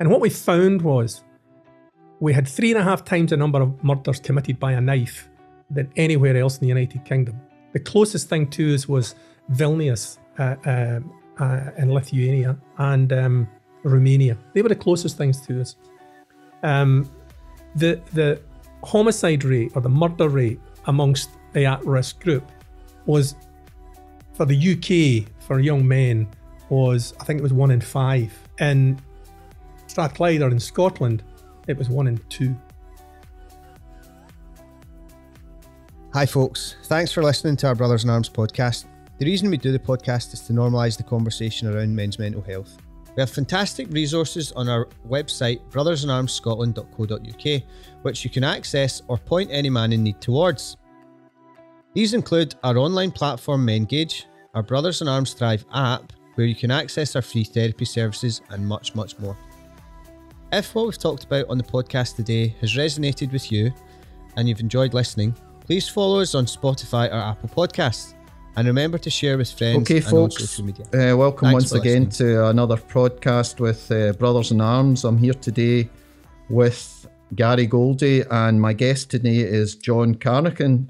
And what we found was we had three and a half times the number of murders committed by a knife than anywhere else in the United Kingdom. The closest thing to us was Vilnius uh, uh, uh, in Lithuania and um, Romania. They were the closest things to us. Um, the the homicide rate or the murder rate amongst the at-risk group was for the UK for young men was I think it was one in five. In Strathclyde or in Scotland, it was one in two. Hi, folks. Thanks for listening to our Brothers in Arms podcast. The reason we do the podcast is to normalise the conversation around men's mental health. We have fantastic resources on our website, brothersinarmsscotland.co.uk, which you can access or point any man in need towards. These include our online platform Mengage, our Brothers in Arms Thrive app, where you can access our free therapy services, and much, much more. If what we've talked about on the podcast today has resonated with you and you've enjoyed listening, please follow us on Spotify or Apple Podcasts. And remember to share with friends okay, and folks, on social media. Uh, welcome Thanks once again listening. to another podcast with uh, Brothers in Arms. I'm here today with Gary Goldie, and my guest today is John Carnochan.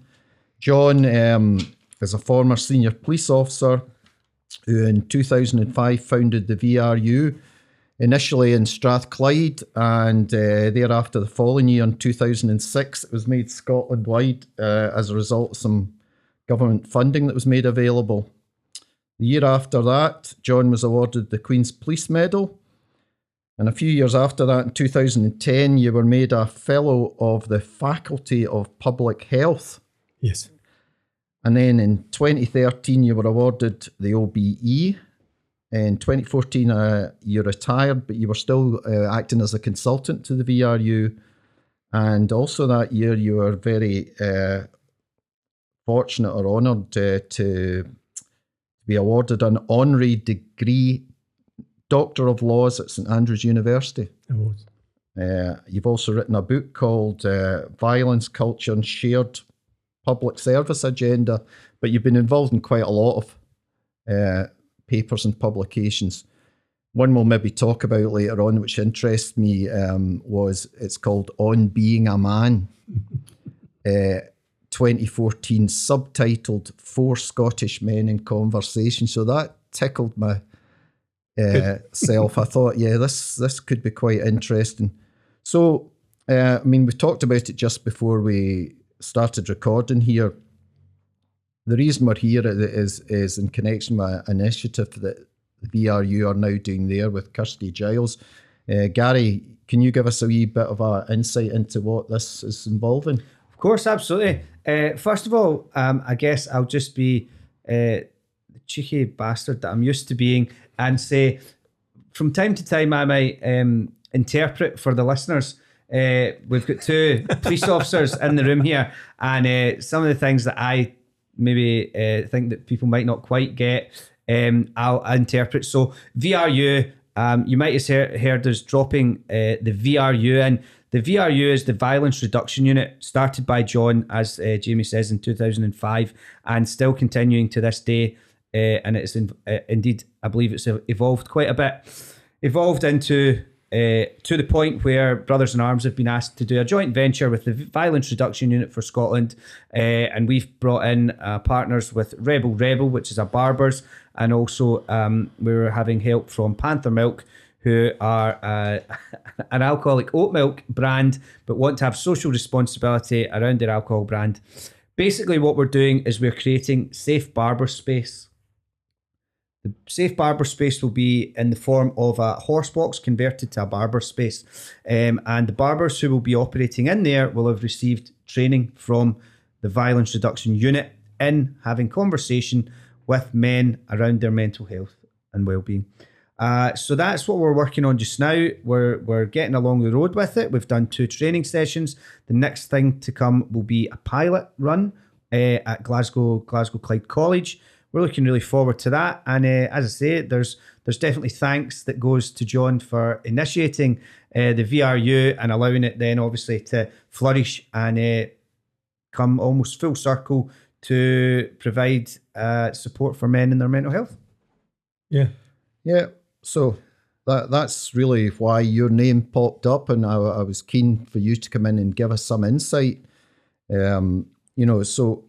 John um, is a former senior police officer who in 2005 founded the VRU, initially in Strathclyde, and uh, thereafter the following year in 2006, it was made Scotland wide uh, as a result of some government funding that was made available. The year after that, John was awarded the Queen's Police Medal. And a few years after that, in 2010, you were made a Fellow of the Faculty of Public Health. Yes. And then in 2013, you were awarded the OBE. In 2014, uh, you retired, but you were still uh, acting as a consultant to the VRU. And also that year, you were very uh, fortunate or honoured uh, to be awarded an honorary degree, Doctor of Laws at St Andrews University. Uh, you've also written a book called uh, Violence, Culture and Shared Public Service Agenda, but you've been involved in quite a lot of uh, papers and publications. One we'll maybe talk about later on, which interests me, um, was it's called On Being a Man, uh, 2014, subtitled Four Scottish Men in Conversation. So that tickled my uh, self. I thought, yeah, this this could be quite interesting. So, uh, I mean, we talked about it just before we started recording here. The reason we're here is is in connection with an initiative that the VRU are now doing there with Kirsty Giles. Uh, Gary, can you give us a wee bit of a insight into what this is involving? Of course, absolutely. Uh, first of all, um, I guess I'll just be uh, the cheeky bastard that I'm used to being and say from time to time I might um, interpret for the listeners. Uh, we've got two police officers in the room here, and uh, some of the things that I maybe uh, think that people might not quite get, um, I'll interpret. So VRU, um, you might have heard, us dropping uh, the VRU in. The VRU is the Violence Reduction Unit, started by John, as uh, Jamie says, in 2005, and still continuing to this day. Uh, and it's in, indeed, I believe it's evolved quite a bit, evolved into uh, to the point where Brothers in Arms have been asked to do a joint venture with the Violence Reduction Unit for Scotland, uh, and we've brought in uh, partners with Rebel Rebel, which is a barbers, and also um, we were having help from Panther Milk, who are uh, an alcoholic oat milk brand, but want to have social responsibility around their alcohol brand. Basically, what we're doing is we're creating safe barber space. The safe barber space will be in the form of a horse box converted to a barber space. Um, and the barbers who will be operating in there will have received training from the violence reduction unit in having conversation with men around their mental health and well-being. Uh, so that's what we're working on just now. We're we're getting along the road with it. We've done two training sessions. The next thing to come will be a pilot run uh, at Glasgow Glasgow Clyde College. We're looking really forward to that. And uh, as I say, there's there's definitely thanks that goes to John for initiating uh, the VRU and allowing it then obviously to flourish and uh, come almost full circle to provide uh, support for men in their mental health. Yeah. Yeah. So that that's really why your name popped up, and I, I was keen for you to come in and give us some insight. Um, you know, so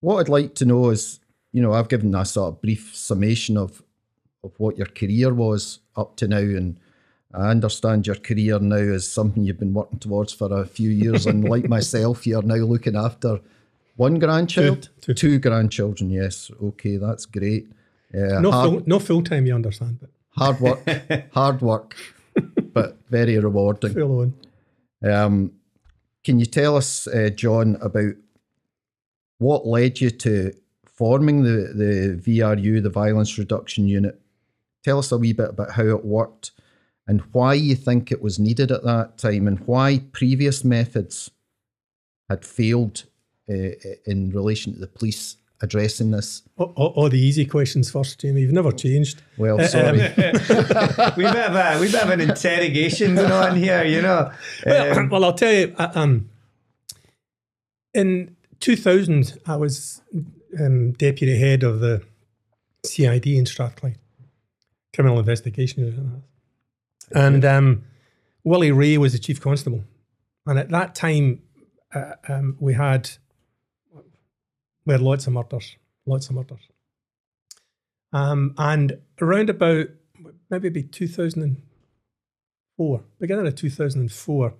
what I'd like to know is, you know, I've given a sort of brief summation of of what your career was up to now, and I understand your career now is something you've been working towards for a few years, and like myself, you're now looking after one grandchild, Two. two grandchildren. Yes, okay, that's great. Uh, No, hard- full, no full time, you understand, but hard work, hard work, but very rewarding. full on. Um, can you tell us, uh, John, about what led you to forming the, the VRU, the Violence Reduction Unit? Tell us a wee bit about how it worked and why you think it was needed at that time and why previous methods had failed uh, in relation to the police addressing this. All, all, all the easy questions first, Jamie. You've never changed. Well, sorry. we have of a we bit of an interrogation going on here, you know. Well, Um, well, I'll tell you. uh, Um, in 2000, I was um, deputy head of the CID in Strathclyde, Criminal Investigation and um, Willie Rae was the chief constable. And at that time, uh, um, we had we had lots of murders, lots of murders. Um, and around about maybe be 2004, beginning of 2004,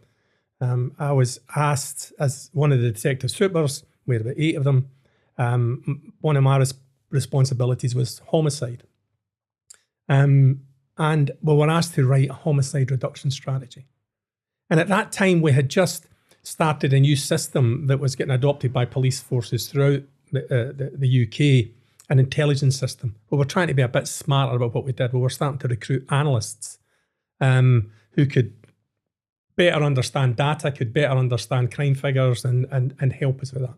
um, I was asked as one of the detective supers, we had about eight of them. Um, one of my res- responsibilities was homicide. Um, and we were asked to write a homicide reduction strategy. And at that time, we had just started a new system that was getting adopted by police forces throughout the, uh, the, the UK, an intelligence system. We were trying to be a bit smarter about what we did. We were starting to recruit analysts um, who could better understand data, could better understand crime figures, and and, and help us with that.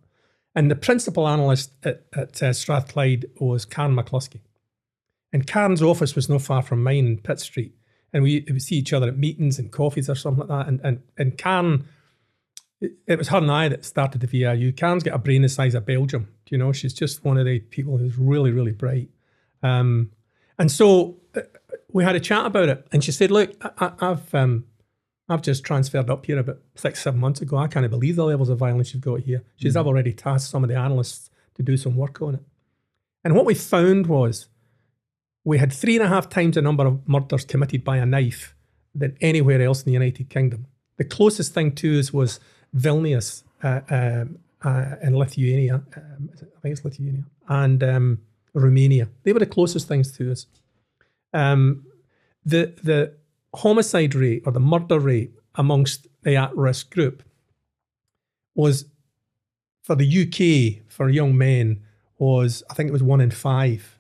And the principal analyst at, at uh, Strathclyde was Karen McCluskey. And Karen's office was not far from mine in Pitt Street. And we, would see each other at meetings and coffees or something like that. And and, and Karen, it, it was her and I that started the VRU. Karen's got a brain the size of Belgium. You know? She's just one of the people who's really, really bright. Um, and so uh, we had a chat about it. And she said, look, I, I've... Um, I've just transferred up here about six, seven months ago. I can't believe the levels of violence you've got here. She's I've already tasked some of the analysts to do some work on it. And what we found was we had three and a half times the number of murders committed by a knife than anywhere else in the United Kingdom. The closest thing to us was Vilnius uh, um, uh, in Lithuania. Um, I think it's Lithuania. And um, Romania. They were the closest things to us. Um, the the homicide rate or the murder rate amongst the at risk group was for the UK for young men was I think it was one in five.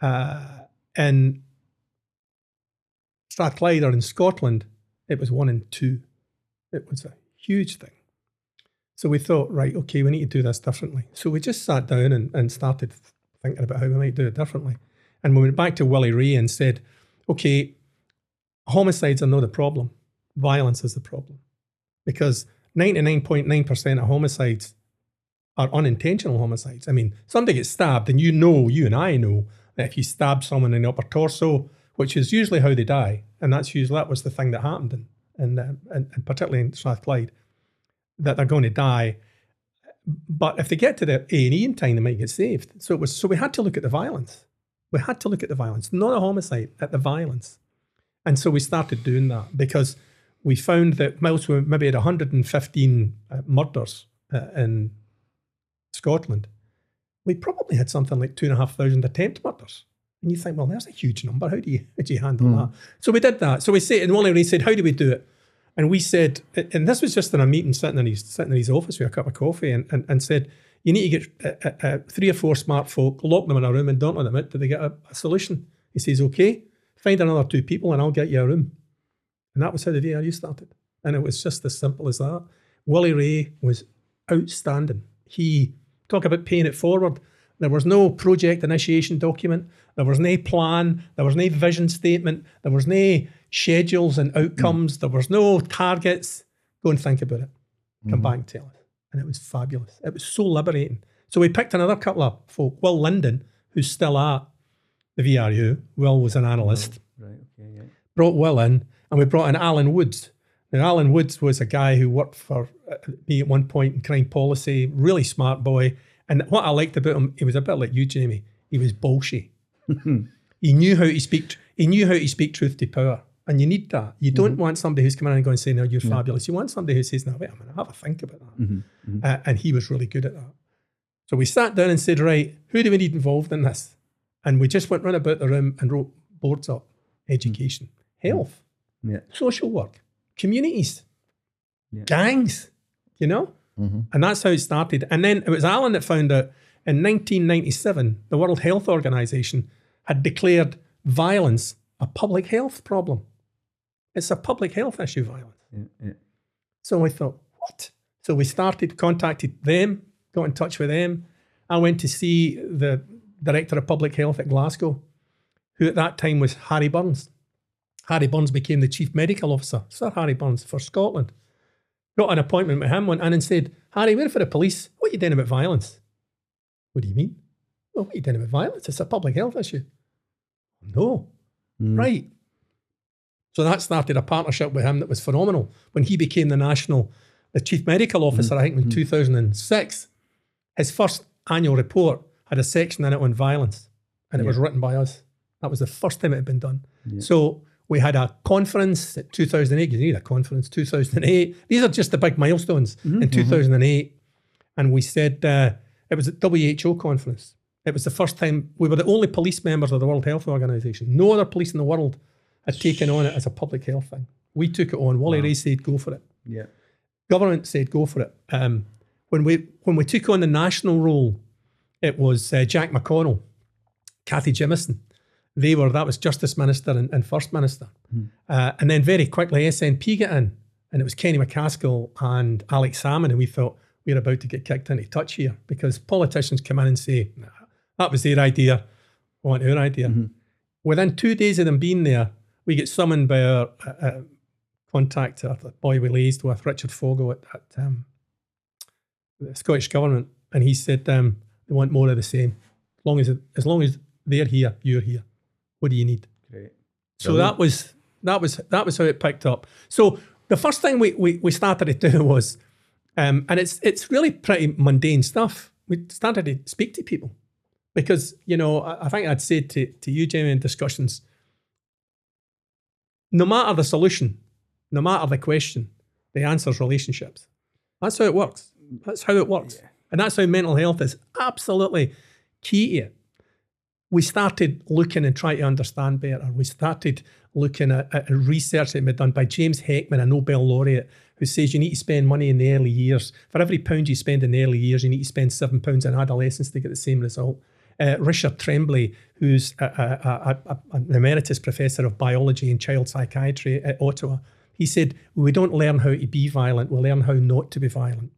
Uh, in Strathclyde or in Scotland, it was one in two. It was a huge thing. So we thought, right, okay, we need to do this differently. So we just sat down and, and started thinking about how we might do it differently. And we went back to Willie Rae and said, okay, homicides are not the problem. Violence is the problem. Because 99.9% of homicides are unintentional homicides. I mean, somebody gets stabbed, and you know, you and I know, that if you stab someone in the upper torso, which is usually how they die, and that's usually that was the thing that happened, in, in, um, and, and particularly in Strathclyde, that they're going to die. But if they get to the A and E in time, they might get saved. So it was. So we had to look at the violence. We had to look at the violence, not a homicide, at the violence. And so we started doing that because we found that whilst we maybe had 115 uh, murders uh, in Scotland, we probably had something like two and a half thousand attempt murders. And you think, well, there's a huge number. How do you how do you handle that? So we did that. So we said, and Wally Ray said, how do we do it? And we said, and this was just in a meeting sitting in his sitting in his office with a cup of coffee, and and, and said, you need to get uh, uh, uh, three or four smart folk, lock them in a room, and don't let them out till they get a, a solution. He says, okay, find another two people, and I'll get you a room. And that was how the VRU started. And it was just as simple as that. Willie Rae was outstanding. He talk about paying it forward. There was no project initiation document. There was no plan. There was no vision statement. There was no schedules and outcomes. Mm. There was no targets. Go and think about it. Come mm-hmm. back and tell us. And it was fabulous. It was so liberating. So we picked another couple of folk. Will Linden, who's still at the VRU. Will was an analyst Right. Okay. Yeah. brought Will in, and we brought in Alan Woods. Now, Alan Woods was a guy who worked for uh, me at one point in crime policy, really smart boy. And what I liked about him, he was a bit like you, Jamie. He was bullshit. he knew how to speak. He knew how to speak truth to power, and you need that. You don't want somebody who's coming in and going saying, "No, you're fabulous." You want somebody who says, "No, wait a minute, have a think about that." Uh, and he was really good at that. So we sat down and said, "Right, who do we need involved in this?" And we just went round about the room and wrote boards up: hmm. education, hmm. health, Yeah. social work, communities, Yeah. gangs, you know? Mm-hmm. And that's how it started. And then it was Alan that found out in 1997, the World Health Organization had declared violence a public health problem. It's a public health issue, violence. Yeah. yeah. So I thought, what? So we started, contacted them, got in touch with them. I went to see the director of public health at Glasgow, who at that time was Harry Burns. Harry Burns became the chief medical officer, Sir Harry Burns, for Scotland. Got an appointment with him, went in and said, Harry, we're for the police. What are you doing about violence? What do you mean? Well, what are you doing about violence? It's a public health issue. No. Hmm. Right. So that started a partnership with him that was phenomenal. When he became the national, the chief medical hmm. officer, I think in hmm. 2006, his first annual report had a section in it on violence, and it was written by us. That was the first time it had been done. So we had a conference at 2008. You need a conference, 2008. These are just the big milestones in 2008. And we said uh, it was a WHO conference. It was the first time we were the only police members of the World Health Organization. No other police in the world had taken on it as a public health thing. We took it on. Wally Ray said, go for it. Yeah. Government said, go for it. Um, when we when we took on the national role, it was uh, Jack McConnell, Cathy Jamieson. They were that was Justice Minister and, and First Minister, uh, and then very quickly SNP got in, and it was Kenny MacAskill and Alex Salmond, and we thought we are about to get kicked into touch here because politicians come in and say nah, that was their idea, we want our idea. Within two days of them being there, we get summoned by our uh, uh, contact, uh, the boy we liaised with, Richard Foggo at, at um, the Scottish government, and he said um, they want more of the same. As long as as long as they're here, you're here. What do you need? Great. So that was that was that was how it picked up. So the first thing we we, we started to do was, um, and it's it's really pretty mundane stuff. We started to speak to people because you know I, I think I'd said to to you, Jamie, in discussions, no matter the solution, no matter the question, the answer is relationships. That's how it works. That's how it works, and that's how mental health is absolutely key to it we started looking and trying to understand better. We started looking at, at research that had been done by James Heckman, a Nobel laureate, who says you need to spend money in the early years. For every pound you spend in the early years, you need to spend seven pounds in adolescence to get the same result. Uh, Richard Tremblay, who's a, a, a, an emeritus professor of biology and child psychiatry at Ottawa, he said, We don't learn how to be violent, we learn how not to be violent.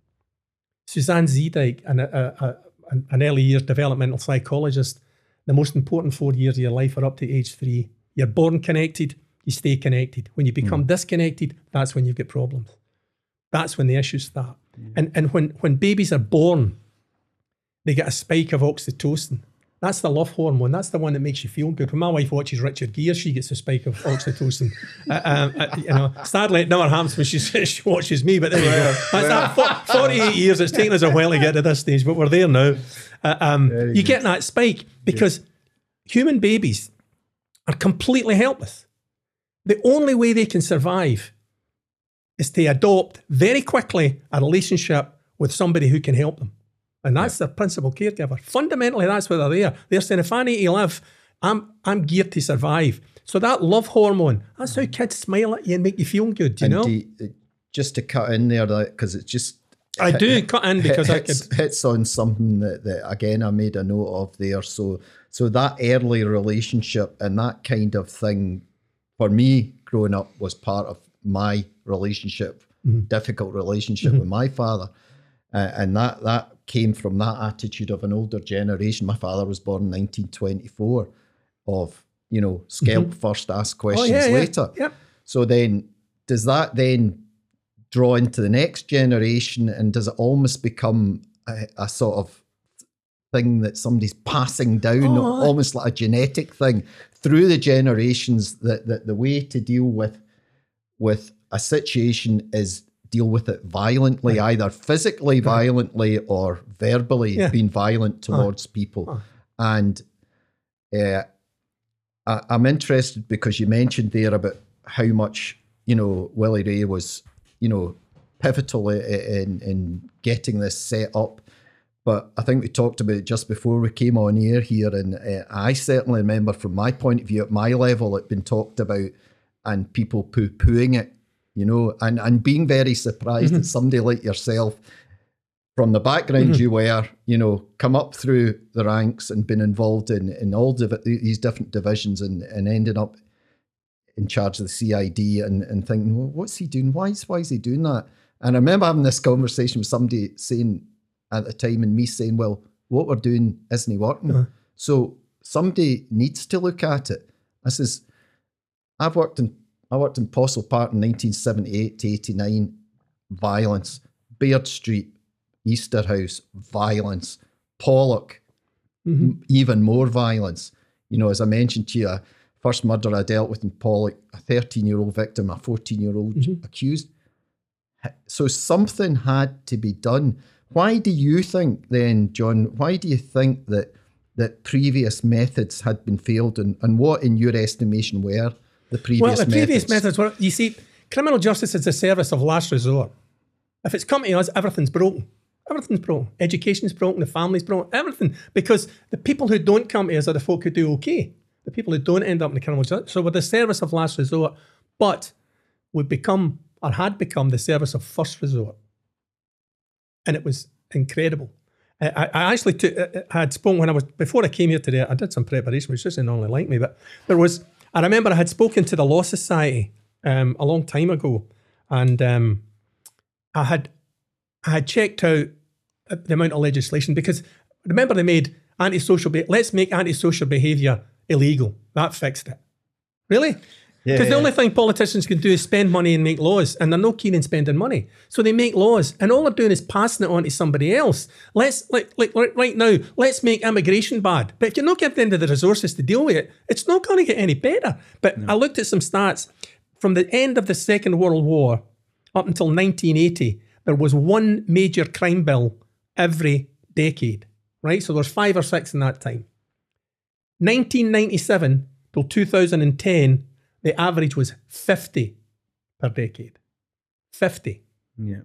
Suzanne Zeedyk, an, a, an early years developmental psychologist, the most important four years of your life are up to age three. You're born connected, you stay connected. When you become hmm. disconnected, that's when you get problems. That's when the issues start. Hmm. And and when when babies are born, they get a spike of oxytocin. That's the love hormone. That's the one that makes you feel good. When my wife watches Richard Gere, she gets a spike of oxytocin. uh, um, uh, you know, sadly, it never happens when she, she watches me. But there you go. That's that fo- Forty-eight years. It's taken us a while to get to this stage, but we're there now. Uh, um, you get that spike because human babies are completely helpless. The only way they can survive is to adopt very quickly a relationship with somebody who can help them. And that's their principal caregiver. Fundamentally, that's what they're there. They're saying, if I need to live, I'm I'm geared to survive. So that love hormone, that's how kids smile at you and make you feel good, you And know? do you- just to cut in there, because it's just I do cut in because I hits, could hits on something that, that again I made a note of there. So so that early relationship and that kind of thing for me growing up was part of my relationship, Mm-hmm. difficult relationship with my father, uh, and that that came from that attitude of an older generation. My father was born in 1924, of you know scalp first, ask questions Mm-hmm. Oh, yeah, yeah. So then, does that then draw into the next generation, and does it almost become a, a sort of thing that somebody's passing down, Oh, almost like a genetic thing through the generations. That that the way to deal with with a situation is deal with it violently, either physically violently or verbally Yeah. being violent towards people. And uh, I, I'm interested because you mentioned there about how much you know Willie Rae was, you know, pivotal in in getting this set up. But I think we talked about it just before we came on air here, and uh, I certainly remember from my point of view, at my level, it been talked about, and people poo pooing it, you know, and and being very surprised that mm-hmm. somebody like yourself from the background mm-hmm. you were, you know, come up through the ranks and been involved in in all div- these different divisions and and ending up in charge of the CID and and thinking, well, what's he doing? Why is why is he doing that? And I remember having this conversation with somebody saying at the time, and me saying, well, what we're doing isn't working. Uh-huh. So somebody needs to look at it. I says, I've worked in I worked in Possilpark in 1978 to 89, violence. Baird Street, Easterhouse, violence. Pollok, mm-hmm. m- even more violence. You know, as I mentioned to you, first murder I dealt with in Pollok, a 13 year old victim, a 14 year old mm-hmm. accused. So something had to be done. Why do you think then, John? Why do you think that that previous methods had been failed, and, and what, in your estimation, were the previous Well, the previous methods? methods were, you see, criminal justice is a service of last resort. If it's come to us, everything's broken. Everything's broken. Education's broken, the family's broken, everything. Because the people who don't come to us are the folk who do okay. The people who don't end up in the criminal justice. So we're the service of last resort, but we've become, or had become, the service of first resort. And it was incredible. I, I actually took, I had spoken when I was, before I came here today, I did some preparation, which doesn't normally like me, but there was, I remember I had spoken to the Law Society um, a long time ago, and um, I had I had checked out the amount of legislation because remember they made antisocial. Be- let's make antisocial behaviour illegal. That fixed it. Really? Because the yeah. only thing politicians can do is spend money and make laws, and they're no keen in spending money. So they make laws, and all they're doing is passing it on to somebody else. Let's like like right now, let's make immigration bad. But if you're not giving them the resources to deal with it, it's not going to get any better. But I looked at some stats from the end of the Second World War up until 1980. There was one major crime bill every decade, right? So there's five or six in that time. 1997 till 2010, the average was 50 per decade. 50. Yeah.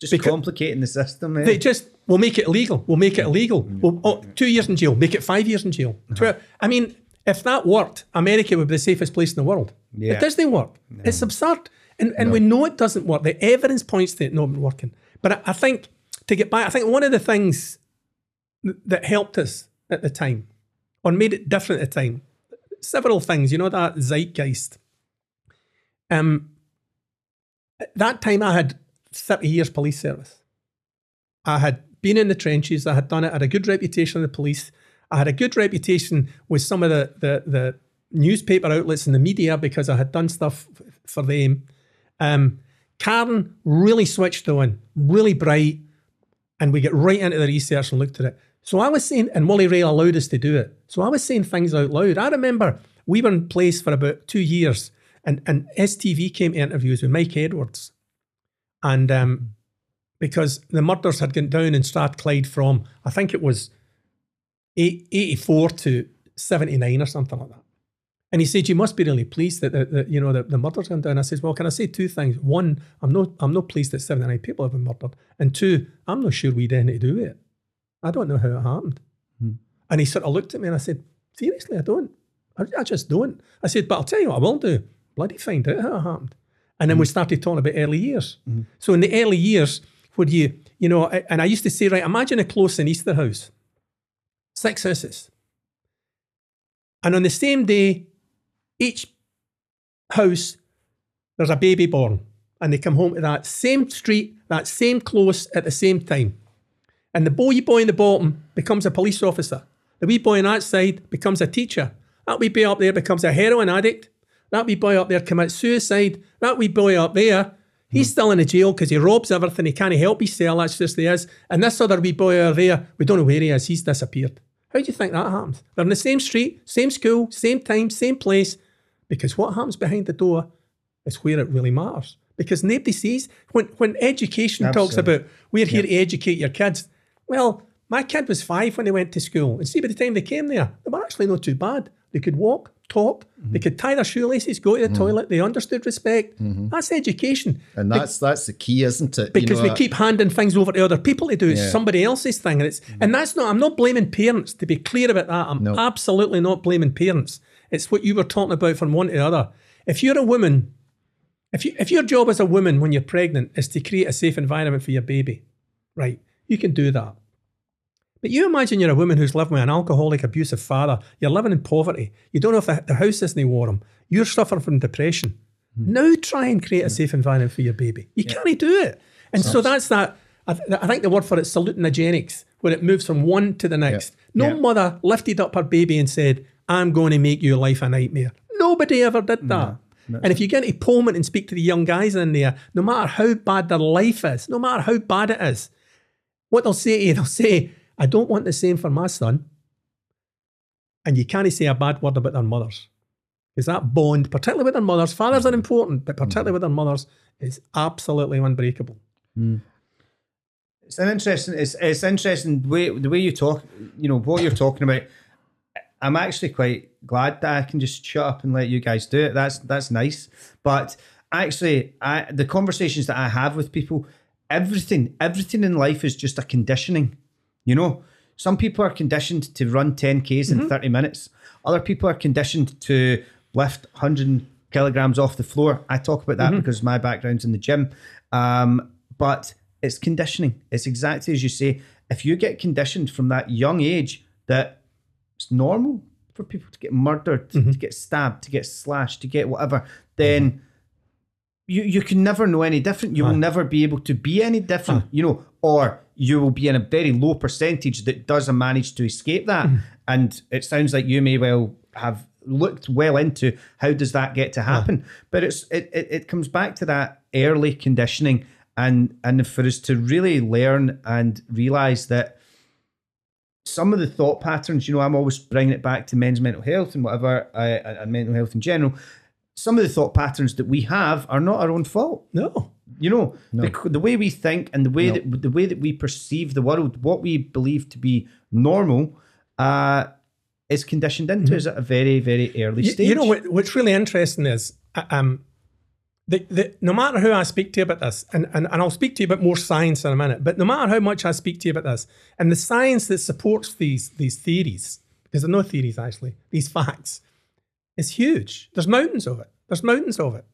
Just Because- complicating the system. Eh? They just, we'll make it illegal. We'll make it illegal. We'll, oh, two years in jail. Make it five years in jail. Tw- I mean, if that worked, America would be the safest place in the world. Yeah. It doesn't work. It's absurd. And, and we know it doesn't work. The evidence points to it not working. But I, I think, to get back, I think one of the things that helped us at the time, or made it different at the time, several things, you know, that zeitgeist. Um, at that time, I had 30 years police service. I had been in the trenches. I had done it. I had a good reputation in the police. I had a good reputation with some of the, the, the newspaper outlets and the media because I had done stuff for them. Um, Karen really switched on, really bright, and we get right into the research and looked at it. So I was saying, and Wally Ray allowed us to do it. So I was saying things out loud. I remember we were in place for about two years, and, and STV came to interviews with Mike Edwards. And um, because the murders had gone down in Strathclyde from, I think it was eight- 84 to 79 or something like that. And he said, "You must be really pleased that the, the you know the, the murders gone down." I said, "Well, can I say two things? One, I'm not I'm not pleased that 79 people have been murdered, and two, I'm not sure we had anything to do it. I don't know how it happened." Hmm. And he sort of looked at me and I said, "Seriously, I don't. I, I just don't." I said, "But I'll tell you what I will do. Bloody find out how it happened." And then we hmm. started talking about early years. Hmm. So in the early years, where you you know, I- and I used to say, right, imagine a close in Easterhouse, six houses, and on the same day, each house, there's a baby born, and they come home to that same street, that same close at the same time. And the boy boy in the bottom becomes a police officer. The wee boy on that side becomes a teacher. That wee boy up there becomes a heroin addict. That wee boy up there commits suicide. That wee boy up there, He's still in the jail because he robs everything. He can't help himself. That's just the is. And this other wee boy over there, we don't know where he is. He's disappeared. How do you think that happens? They're in the same street, same school, same time, same place. Because what happens behind the door is where it really matters. Because nobody sees when when education talks about we're here to educate your kids. Well, my kid was five when they went to school, and see by the time they came there, they were actually not too bad. They could walk, talk, they could tie their shoelaces, go to the mm-hmm. toilet. They understood respect. Mm-hmm. That's education. And that's that's the key, isn't it? You Because know, we uh, keep handing things over to other people to do. It's Yeah. somebody else's thing. And it's and mm-hmm. that's not I'm not blaming parents, to be clear about that. I'm No. absolutely not blaming parents. It's what you were talking about from one to the other. If you're a woman, if you if your job as a woman when you're pregnant is to create a safe environment for your baby, right? You can do that. But you imagine you're a woman who's living with an alcoholic, abusive father. You're living in poverty. You don't know if the, the house isn't warm. You're suffering from depression. Hmm. Now try and create a hmm. safe environment for your baby. You can't do it. And so that's that. I, th- I think the word for it is salutinogenics, where it moves from one to the next. No Yeah. mother lifted up her baby and said, I'm going to make your life a nightmare. Nobody ever did that. and if you get into Polmont and speak to the young guys in there, no matter how bad their life is, no matter how bad it is, what they'll say to you, they'll say, I don't want the same for my son. And you can't say a bad word about their mothers. Because that bond, particularly with their mothers, fathers are important, but particularly mm. with their mothers, is absolutely unbreakable. Mm. It's an interesting. It's it's interesting the way the way you talk. You know what you're talking about. I'm actually quite glad that I can just shut up and let you guys do it. That's that's nice. But actually, I the conversations that I have with people, everything everything in life is just a conditioning. You know, some people are conditioned to run 10ks in mm-hmm. 30 minutes. Other people are conditioned to lift 100 kilograms off the floor. I talk about that mm-hmm. because my background's in the gym. Um, but it's conditioning. It's exactly as you say. If you get conditioned from that young age that it's normal for people to get murdered, mm-hmm. to get stabbed, to get slashed, to get whatever, then you you can never know any different. You will never be able to be any different, you know, or you will be in a very low percentage that doesn't manage to escape that. And it sounds like you may well have looked well into how does that get to happen. But it's it, it it comes back to that early conditioning and and for us to really learn and realize that some of the thought patterns, you know, I'm always bringing it back to men's mental health and whatever, uh, and mental health in general. Some of the thought patterns that we have are not our own fault. No. You know, the, the way we think and the way that the way that we perceive the world, what we believe to be normal, uh, is conditioned into us at a very, very early stage. you know what, what's really interesting is uh, um, the, the, no matter who I speak to you about this, and, and, and I'll speak to you about more science in a minute, but no matter how much I speak to you about this, and the science that supports these these theories, because they're no theories actually, these facts, is huge. There's mountains of it. There's mountains of it.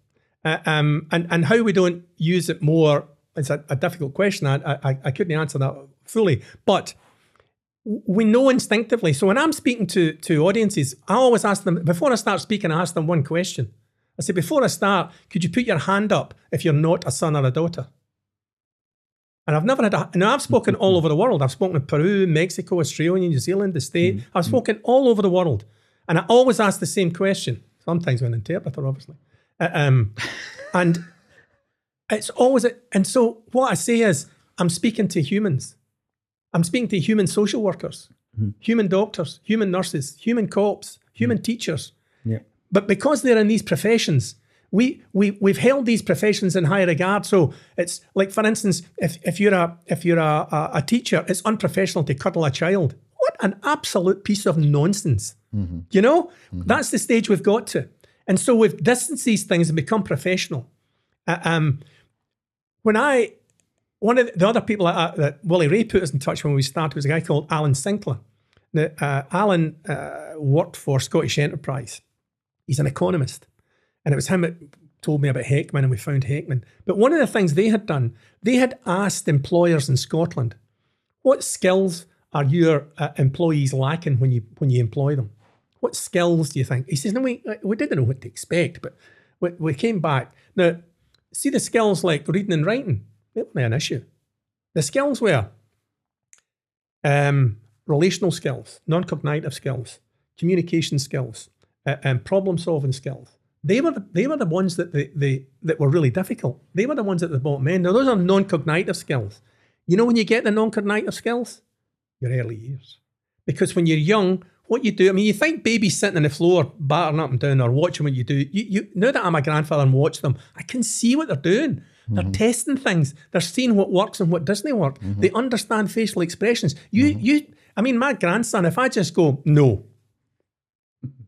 Uh, um, and, and how we don't use it more is a, a difficult question. I, I, I couldn't answer that fully. But we know instinctively. So when I'm speaking to to audiences, I always ask them before I start speaking. I ask them one question. I say, before I start, could you put your hand up if you're not a son or a daughter? And I've never had a. Now I've spoken all over the world. I've spoken in Peru, Mexico, Australia, New Zealand, the state. I've spoken all over the world, and I always ask the same question. Sometimes with an interpreter, obviously. Um, and it's always. A, and so what I say is, I'm speaking to humans. I'm speaking to human social workers, mm-hmm. human doctors, human nurses, human cops, human mm-hmm. teachers. Yeah. But because they're in these professions, we, we we've held these professions in high regard. So it's like, for instance, if, if you're a if you're a, a, a teacher, it's unprofessional to cuddle a child. What an absolute piece of nonsense. Mm-hmm. You know, that's the stage we've got to. And so we've distanced these things and become professional. Uh, um, when I one of the other people that, that Willie Rae put us in touch when we started was a guy called Alan Sinclair. Now, uh, Alan uh, worked for Scottish Enterprise. He's an economist. And it was him that told me about Heckman, and we found Heckman. But one of the things they had done, they had asked employers in Scotland, what skills are your uh, employees lacking when you when you employ them? What skills do you think? He says, no, we, we didn't know what to expect, but we, we came back. Now, see the skills like reading and writing, they weren't an issue. The skills were um, relational skills, non-cognitive skills, communication skills, uh, and problem-solving skills, They were the, they were the ones that they, they that were really difficult. They were the ones at the bottom end. Now those are non-cognitive skills. You know when you get the non-cognitive skills, your early years, because when you're young, what you do. I mean, you think babies sitting on the floor, battering up and down, or watching what you do. You, you now that I'm a grandfather and watch them, I can see what they're doing. They're Mm-hmm. testing things. They're seeing what works and what doesn't work. They understand facial expressions. You, Mm-hmm. you. I mean, my grandson. If I just go no,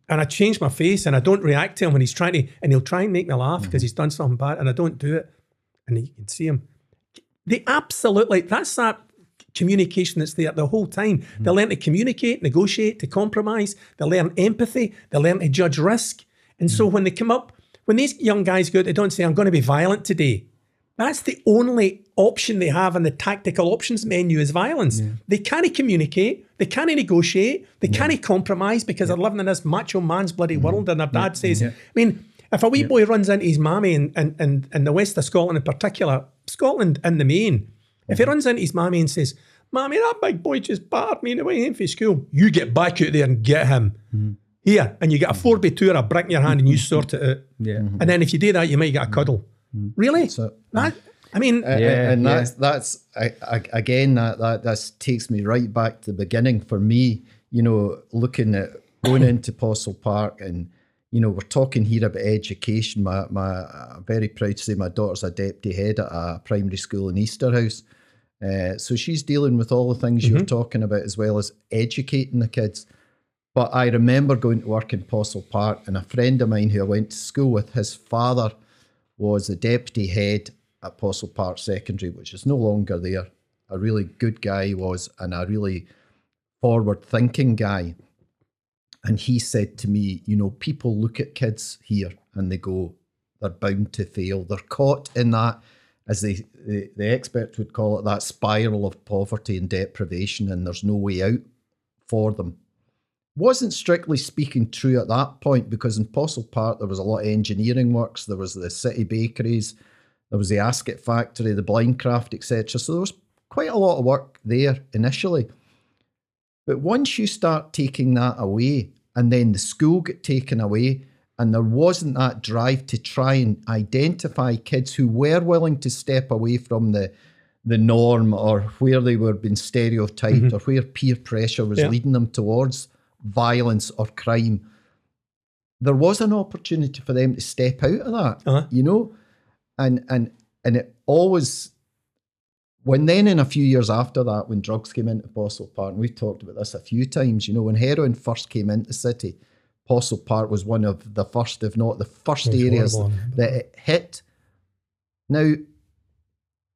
and I change my face and I don't react to him when he's trying to, and he'll try and make me laugh because he's done something bad, and I don't do it, and you can see him. They absolutely. That's that communication that's there the whole time. Hmm. They learn to communicate, negotiate, to compromise. They learn empathy. They learn to judge risk. And so hmm. when they come up, when these young guys go they don't say, "I'm going to be violent today." That's the only option they have in the tactical options menu is violence. They can't communicate, they can't negotiate, they can't compromise because they're living in this macho man's bloody hmm. world. And their dad says, I mean, if a wee boy runs into his mammy in, in, in, in the west of Scotland in particular, Scotland in the main, if he runs into his mammy and says, Mammy, that big boy just battered me in the way home from school, you get back out there and get him. Hmm. Here, and you get a 4 by 2 or a brick in your hand and you hmm. sort it out. Yeah. Hmm. And then if you do that, you might get a cuddle. Really? So- that, I mean, Uh, Yeah, and yeah. that's that's I, I, again that that that takes me right back to the beginning for me. You know, looking at going into Possilpark, and you know, we're talking here about education. My my, I'm very proud to say my daughter's a deputy head at a primary school in Easterhouse. Uh, so she's dealing with all the things you're talking about as well as educating the kids. But I remember going to work in Possilpark, and a friend of mine who I went to school with, his father was the deputy head at Possilpark Secondary, which is no longer there. A really good guy he was, and a really forward thinking guy. And he said to me, You know, people look at kids here and they go, they're bound to fail. They're caught in that, as they, the, the experts would call it, that spiral of poverty and deprivation, and there's no way out for them wasn't strictly speaking true at that point because in Possilpark there was a lot of engineering works, there was the city bakeries, there was the Ascot factory, the blindcraft, etc. So there was quite a lot of work there initially. But once you start taking that away, and then the school get taken away, and there wasn't that drive to try and identify kids who were willing to step away from the the norm or where they were being stereotyped or where peer pressure was Yeah. leading them towards violence or crime, there was an opportunity for them to step out of that, Uh-huh. you know, and and and it always. When then, in a few years after that, when drugs came into Possilpark, and we've talked about this a few times, you know, when heroin first came into the city, Possilpark was one of the first, if not the first was areas horrible, I remember that it hit. Now,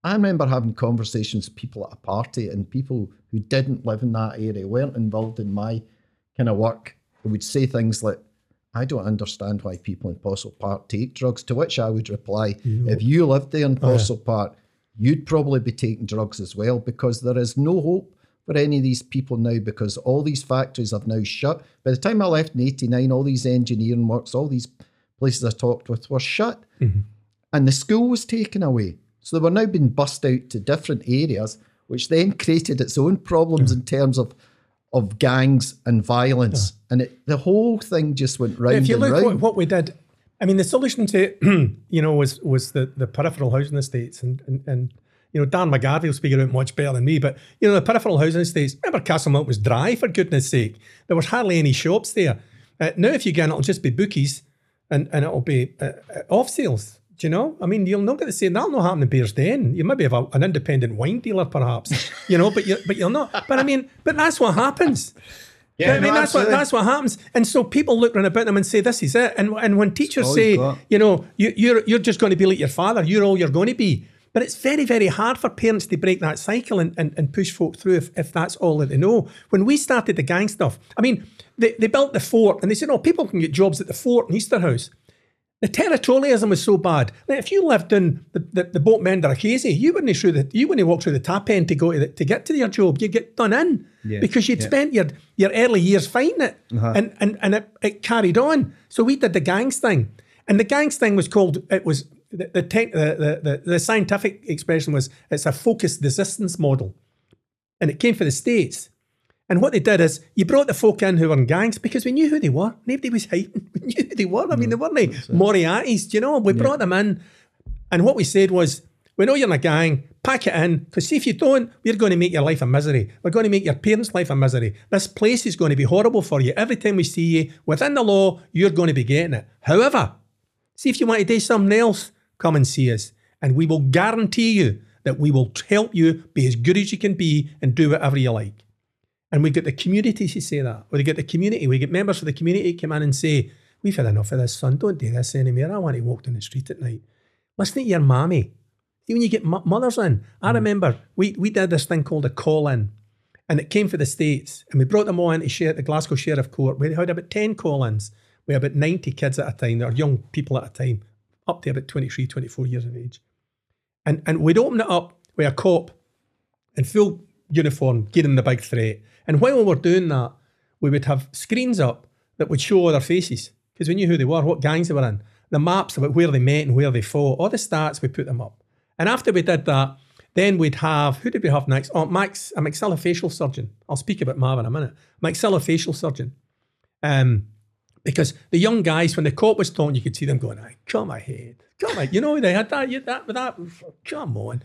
I remember having conversations with people at a party and people who didn't live in that area, weren't involved in my kind of work, who would say things like, I don't understand why people in Possilpark take drugs. To which I would reply, if you lived there in Oh, yeah. Park, you'd probably be taking drugs as well because there is no hope for any of these people now because all these factories have now shut. By the time I left in 89, all these engineering works, all these places I talked with were shut mm-hmm. and the school was taken away. So they were now being bussed out to different areas, which then created its own problems mm-hmm. in terms of of gangs and violence. And it, the whole thing just went round if you look round. what, what we did, I mean, the solution to it, you know was was the the peripheral housing estates, and and, and you know Darren McGarvey will speak about much better than me, but you know the peripheral housing estates. Remember, Castlemilk was dry for goodness sake. There was hardly any shops there. Uh, now, if you go in, it'll just be bookies, and and it'll be uh, uh, off sales. Do you know? I mean, you'll not get the same. That'll not happen in Bearsden. You maybe have a, an independent wine dealer, perhaps. You know, but you but you'll not. But I mean, but that's what happens. Yeah, I mean, no, that's what that's what happens. And so people look around about them and say, "This is it." And and when teachers say, you know, you, you're you're just going to be like your father. You're all you're going to be. But it's very very hard for parents to break that cycle and, and, and push folk through if, if that's all that they know. When we started the gang stuff, I mean, they, they built the fort and they said, "Oh, people can get jobs at the fort in Easterhouse." The territorialism was so bad. Like if you lived in the, the, the boatman you wouldn't through the you wouldn't walk through the tap end to go to the, to get to your job. You'd get done in Yeah, because you'd yeah. spent your your early years fighting it, uh-huh. and and and it, it carried on. So we did the gangs thing, and the gangs thing was called it was the the, tech, the, the, the scientific expression was it's a focused deterrence model, and it came from the states. And what they did is you brought the folk in who were in gangs because we knew who they were. Nobody was hiding. We knew who they were. I mean, they mm, weren't like Moriarty's, do you know? We brought them in. And what we said was, we know you're in a gang, pack it in. Because see, if you don't, we're going to make your life a misery. We're going to make your parents' life a misery. This place is going to be horrible for you. Every time we see you, within the law, you're going to be getting it. However, see if you want to do something else, come and see us. And we will guarantee you that we will help you be as good as you can be and do whatever you like. And we get the community to say that. We get the community, we get members of the community come in and say, We've had enough of this, son. Don't do this anymore. I want to walk down the street at night. Listen to your mammy. See, when you get mo- mothers in, I mm. remember we, we did this thing called a call in, and it came for the States, and we brought them all into share, the Glasgow Sheriff Court. We had about 10 call ins. We had about 90 kids at a time, or young people at a time, up to about 23, 24 years of age. And, and we'd open it up with a cop in full uniform, giving the big threat. And while we were doing that, we would have screens up that would show other faces because we knew who they were, what gangs they were in, the maps about where they met and where they fought, all the stats, we put them up. And after we did that, then we'd have, who did we have next? Oh, Max, a maxillofacial surgeon. I'll speak about Marv in a minute. Maxillofacial surgeon. Um, because the young guys, when the cop was talking, you could see them going, "I come ahead, come on." You know, they had that, you, that, that. Come on.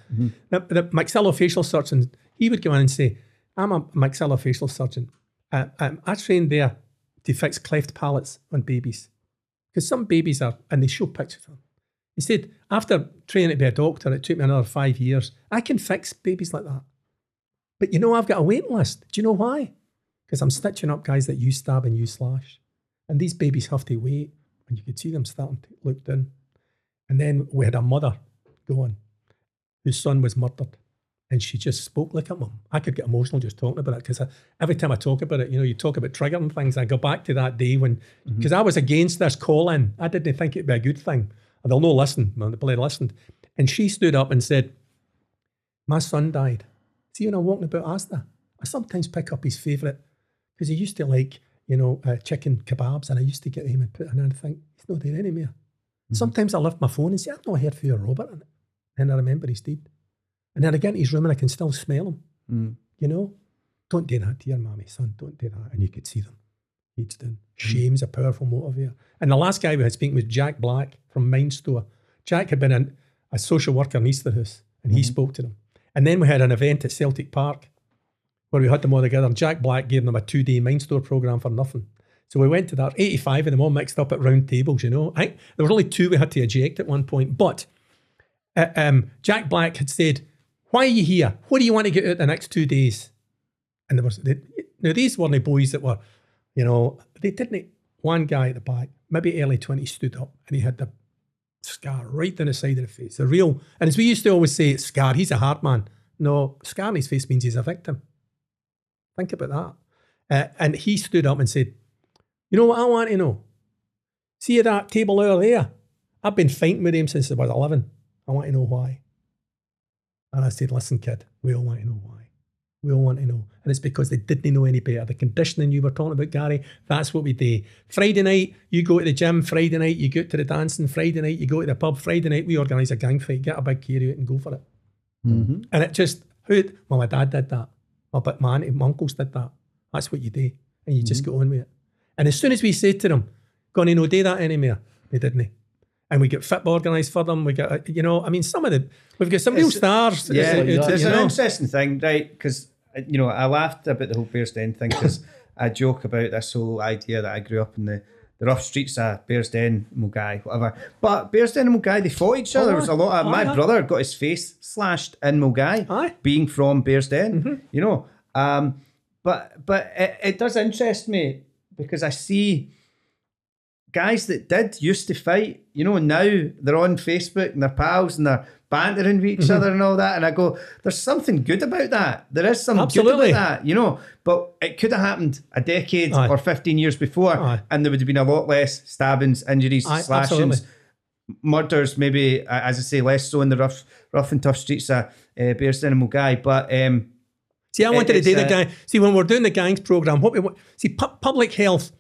The, the maxillofacial surgeon, he would go in and say, "I'm a maxillofacial surgeon. Uh, um, I trained there to fix cleft palates on babies because some babies are, and they show pictures of them. He said, after training to be a doctor, it took me another five years. I can fix babies like that. But you know, I've got a waiting list. Do you know why? Because I'm stitching up guys that you stab and you slash. And these babies have to wait. And you could see them starting to look down. And then we had a mother going, whose son was murdered. And she just spoke like a mum. I could get emotional just talking about it because every time I talk about it, you know, you talk about triggering things. I go back to that day when, mm-hmm. because I was against this call in. I didn't think it'd be a good thing. And they'll no listen. Well, they listened. And she stood up and said, My son died. See, when I'm walking about Asda, I sometimes pick up his favourite because he used to like, you know, uh, chicken kebabs and I used to get him and put in and think, he's not there anymore. Sometimes I lift my phone and say, I've not heard from your Robert. in it." And I remember he's dead. And then I get in his room and I can still smell him. Mm. You know, don't do that to your mammy, son. Don't do that. And you could see them. Heads down. Shame's a powerful motivator. And the last guy we had speaking was Jack Black from MindStore. Jack had been an, a social worker in Easterhouse and he spoke to them. And then we had an event at Celtic Park where we had them all together. And Jack Black gave them a two day MindStore program for nothing. So we went to that, 85 of them all mixed up at round tables, you know. I, there were only two we had to eject at one point. But uh, um, Jack Black had said, Why are you here? What do you want to get out the next two days? And there was, they, now these weren't the boys that were, you know, they didn't. One guy at the back, maybe early 20s, stood up and he had the scar right down the side of the face. The real, and as we used to always say, scar, he's a hard man. No, scar on his face means he's a victim. Think about that. Uh, and he stood up and said, You know what I want to know? See that table over there? I've been fighting with him since I was 11. I want to know why. And I said, Listen, kid, we all want to know why. We all want to know. And it's because they didn't know any better. The conditioning you were talking about, Gary, that's what we do. Friday night, you go to the gym. Friday night, you go to the dancing. Friday night, you go to the pub. Friday night, we organise a gang fight, get a big carry out and go for it. Mm-hmm. And it just, well, my dad did that. Oh, but my auntie, my uncles did that. That's what you do. And you just go on with it. And as soon as we said to them, gonna no do that anymore, they didn't. And we get football organised for them. We get, uh, you know, I mean, some of the, we've got some real stars. Yeah, uh, uh, there's an know. interesting thing, right? Because you know, I laughed about the whole Bearsden thing because I joke about this whole idea that I grew up in the, the rough streets of Bearsden, Milngavie, whatever. But Bearsden and Milngavie, they fought each other. There was a lot of Aye, my aye. brother got his face slashed in Milngavie, Aye. being from Bearsden. You know, um, but but it, it does interest me because I see guys that did used to fight, you know, now they're on Facebook and they're pals and they're bantering with each other and all that. And I go, there's something good about that. There is something Absolutely. good about that, you know. But it could have happened a decade Aye. or 15 years before, Aye. and there would have been a lot less stabbings, injuries, Aye, slashings. absolutely. Murders, maybe as I say, less so in the rough, rough and tough streets of uh, Bearsden and Milngavie. But um, See, I wanted to do the gang. See, when we're doing the gangs program, what we want, see, pu- public health.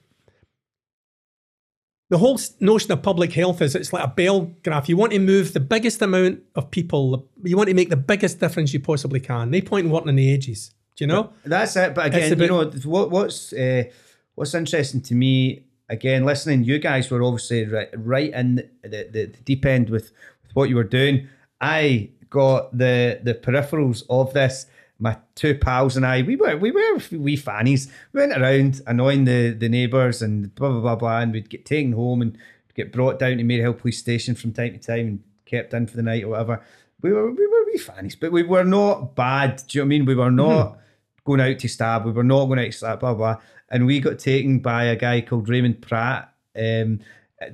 The whole notion of public health is it's like a bell graph. You want to move the biggest amount of people. You want to make the biggest difference you possibly can. No point in working on the edges. Do you know? That's it. But again, It's a you know what, what's uh, what's interesting to me. Again, listening, you guys were obviously right, right in the, the, the deep end with, with what you were doing. I got the the peripherals of this. My two pals and I, we were we were wee fannies. We went around annoying the, the neighbours and blah blah blah blah, and we'd get taken home and get brought down to Maryhill Police Station from time to time and kept in for the night or whatever. We were we were wee fannies, but we were not bad. Do you know what I mean? We were not going out to stab. We were not going out to stab. Blah blah. And we got taken by a guy called Raymond Pratt um,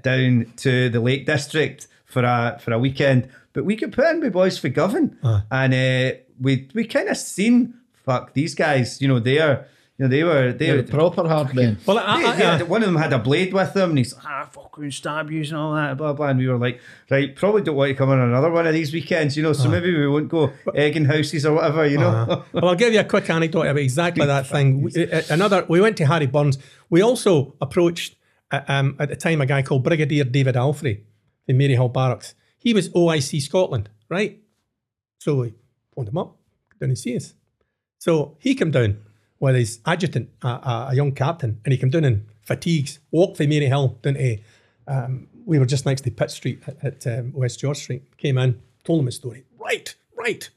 down to the Lake District for a for a weekend. But we got put in with boys for Govan, and uh, we we kind of seen fuck these guys. You know they're you know they were they They're were. proper hard men. Well, I, They- I, they I, one of them had a blade with them, and he's like, ah, fucking stab you and all that, blah blah. And we were like, right, probably don't want to come on another one of these weekends, you know. So maybe we won't go egging houses or whatever, you know. Uh, well, I'll give you a quick anecdote about exactly that thing. We, uh, another, we went to Harry Burns. We also approached uh, um, at the time a guy called Brigadier David Allfrey in Maryhill Barracks. He was OIC Scotland, right? So we phoned him up, down to see us. So he came down with his adjutant, a, a, a young captain, and he came down in fatigues, walked from Maryhill down to. Um, we were just next to Pitt Street at, at um, West George Street. Came in, told him his story. Right, right,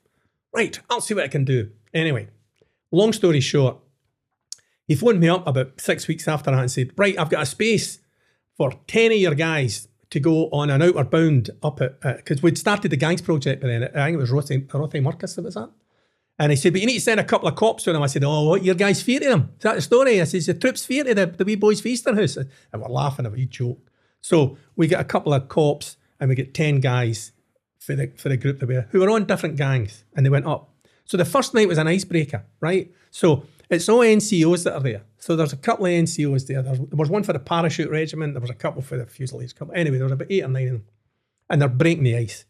right. I'll see what I can do. Anyway, long story short, he phoned me up about six weeks after that and said, Right, I've got a space for 10 of your guys to go on an outward bound up at, because we'd started the gangs project by then. I think it was Rothy, Rothiemurchus that was that. And he said, But you need to send a couple of cops to them. I said, Oh, what, your guys fear to them? Is that the story? I said, The troops fear to the, the wee boys' feaster house. And we're laughing at wee joke. So we get a couple of cops and we get 10 guys for the, for the group that we were, who were on different gangs and they went up. So the first night was an icebreaker, right? So it's all NCOs that are there. So there's a couple of NCOs there. There's, there was one for the parachute regiment. There was a couple for the Fusiliers. Couple. Anyway, there was about eight or nine of them. And they're breaking the ice.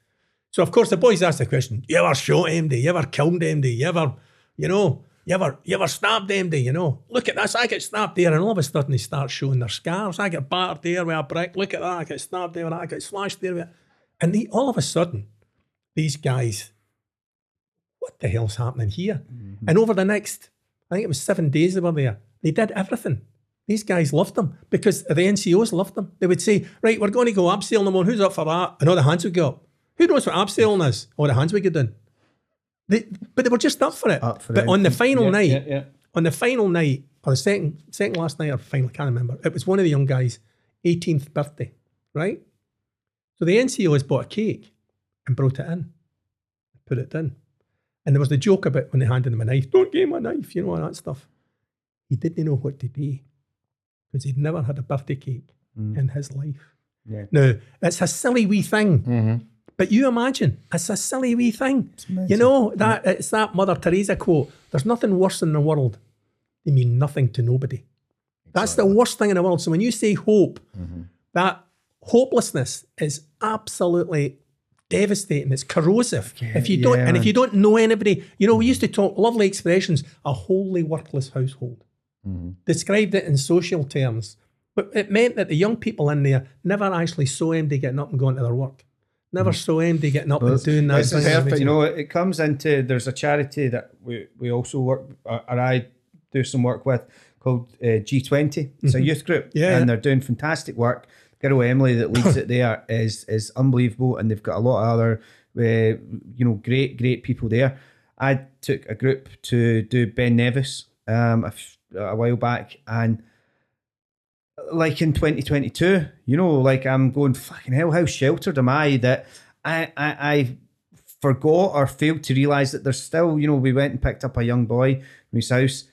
So of course the boys asked the question, you ever shot MD? You ever killed MD? You ever, you know, you ever you ever stabbed MD, you know? Look at this, I get stabbed there, and all of a sudden they start showing their scars. I get battered there with a brick. Look at that, I get stabbed there, I get slashed there with and they, all of a sudden, these guys, what the hell's happening here? Mm-hmm. And over the next, I think it was seven days they were there, they did everything. These guys loved them because the NCOs loved them. They would say, right, we're going to go abseiling them on. Who's up for that? And all the hands would go up. Who knows what abseiling is? All the hands would go down. They, but they were just up for it. Up for but it. on the final Yeah, night, yeah, yeah. on the final night, or the second second last night or final, I can't remember. It was one of the young guys' 18th birthday, right? So the NCOs bought a cake and brought it in, put it in. And there was the joke about when they handed him a knife, don't give him a knife, you know, all that stuff. He didn't know what to do because he'd never had a birthday cake mm. in his life. Yeah. Now, it's a silly wee thing. Mm-hmm. But you imagine, it's a silly wee thing. You know, mm. that it's that Mother Teresa quote. There's nothing worse in the world. They mean nothing to nobody. That's the worst thing in the world. So when you say hope, mm-hmm. that hopelessness is absolutely devastating. It's corrosive. if you don't, yeah, and if you don't know anybody, you know, we used to talk lovely expressions. A wholly worthless household. Described it in social terms, but it meant that the young people in there never actually saw MD getting up and going to their work. Never saw MD getting up and doing that. Thing. perfect. You know, it comes into there's a charity that we, we also work or or I do some work with called uh, G20. It's a youth group, Mm-hmm. Yeah, and yeah. they're doing fantastic work. Girl Emily that leads it there is is unbelievable, and they've got a lot of other uh, you know great great people there. I took a group to do Ben Nevis um, a, f- a while back, and like in 2022, you know, like I'm going, fucking hell, how sheltered am I that I, I, I forgot or failed to realise that there's still, you know, we went and picked up a young boy from his house.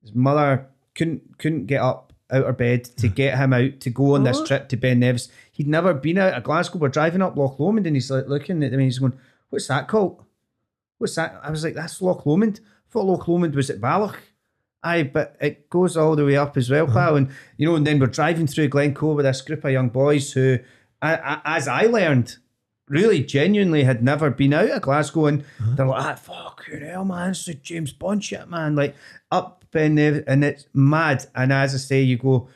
His mother couldn't couldn't get up out of bed to hmm. get him out to go on this oh. trip to Ben Nevis. He'd never been out of Glasgow. We're driving up Loch Lomond and he's like looking at me, he's going, What's that called? What's that? I was like, That's Loch Lomond. I thought Loch Lomond was at Balloch. Aye, but it goes all the way up as well, pal. Uh-huh. And you know, and then we're driving through Glencoe with this group of young boys who, as I learned, really genuinely had never been out of Glasgow, and uh-huh. they're like, ah, fucking hell, man, it's the James Bond shit, man. Like up in there, and it's mad. And as I say, you go.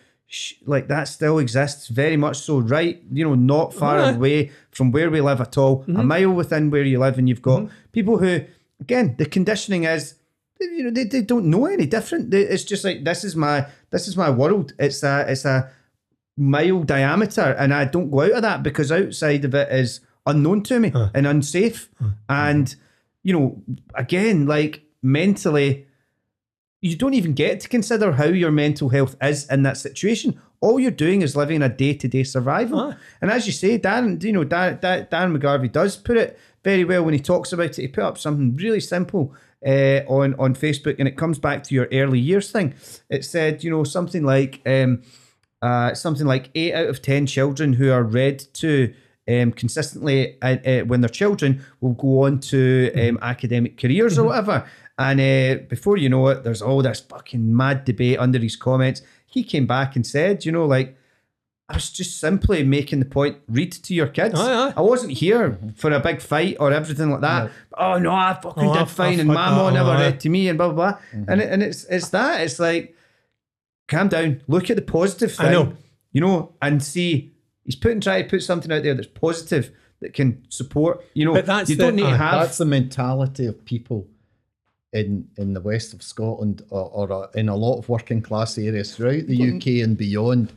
Like that still exists very much so right you know not far Yeah. away from where we live at all a mm-hmm. mile within where you live and you've got mm-hmm. people who again the conditioning is you know, they, they don't know any different. They, it's just like this is my this is my world. It's a it's a mile diameter, and I don't go out of that because outside of it is unknown to me and unsafe. And you know, again, like mentally, you don't even get to consider how your mental health is in that situation. All you're doing is living a day to day survival. Aye. And as you say, Dan, you know, Dan, Dan, Dan McGarvey does put it very well when he talks about it. He put up something really simple uh, on on Facebook, and it comes back to your early years thing. It said, you know, something like um, uh, something like eight out of ten children who are read to. Um, consistently uh, uh, when they're children will go on to um, academic careers or whatever and uh, before you know it there's all this fucking mad debate under his comments he came back and said you know like I was just simply making the point read to your kids. Aye, aye. I wasn't here for a big fight or everything like that. Oh no, I fucking Oh, I- did fine I and fuck- Mama oh, never aye. read to me and blah blah blah. And it, and it's it's that. It's like calm down, look at the positive thing. I know. You know, and see he's putting trying to put something out there that's positive that can support. You know, But that's you don't the- need to have That's the mentality of people in in the west of Scotland or, or in a lot of working class areas throughout the UK and beyond.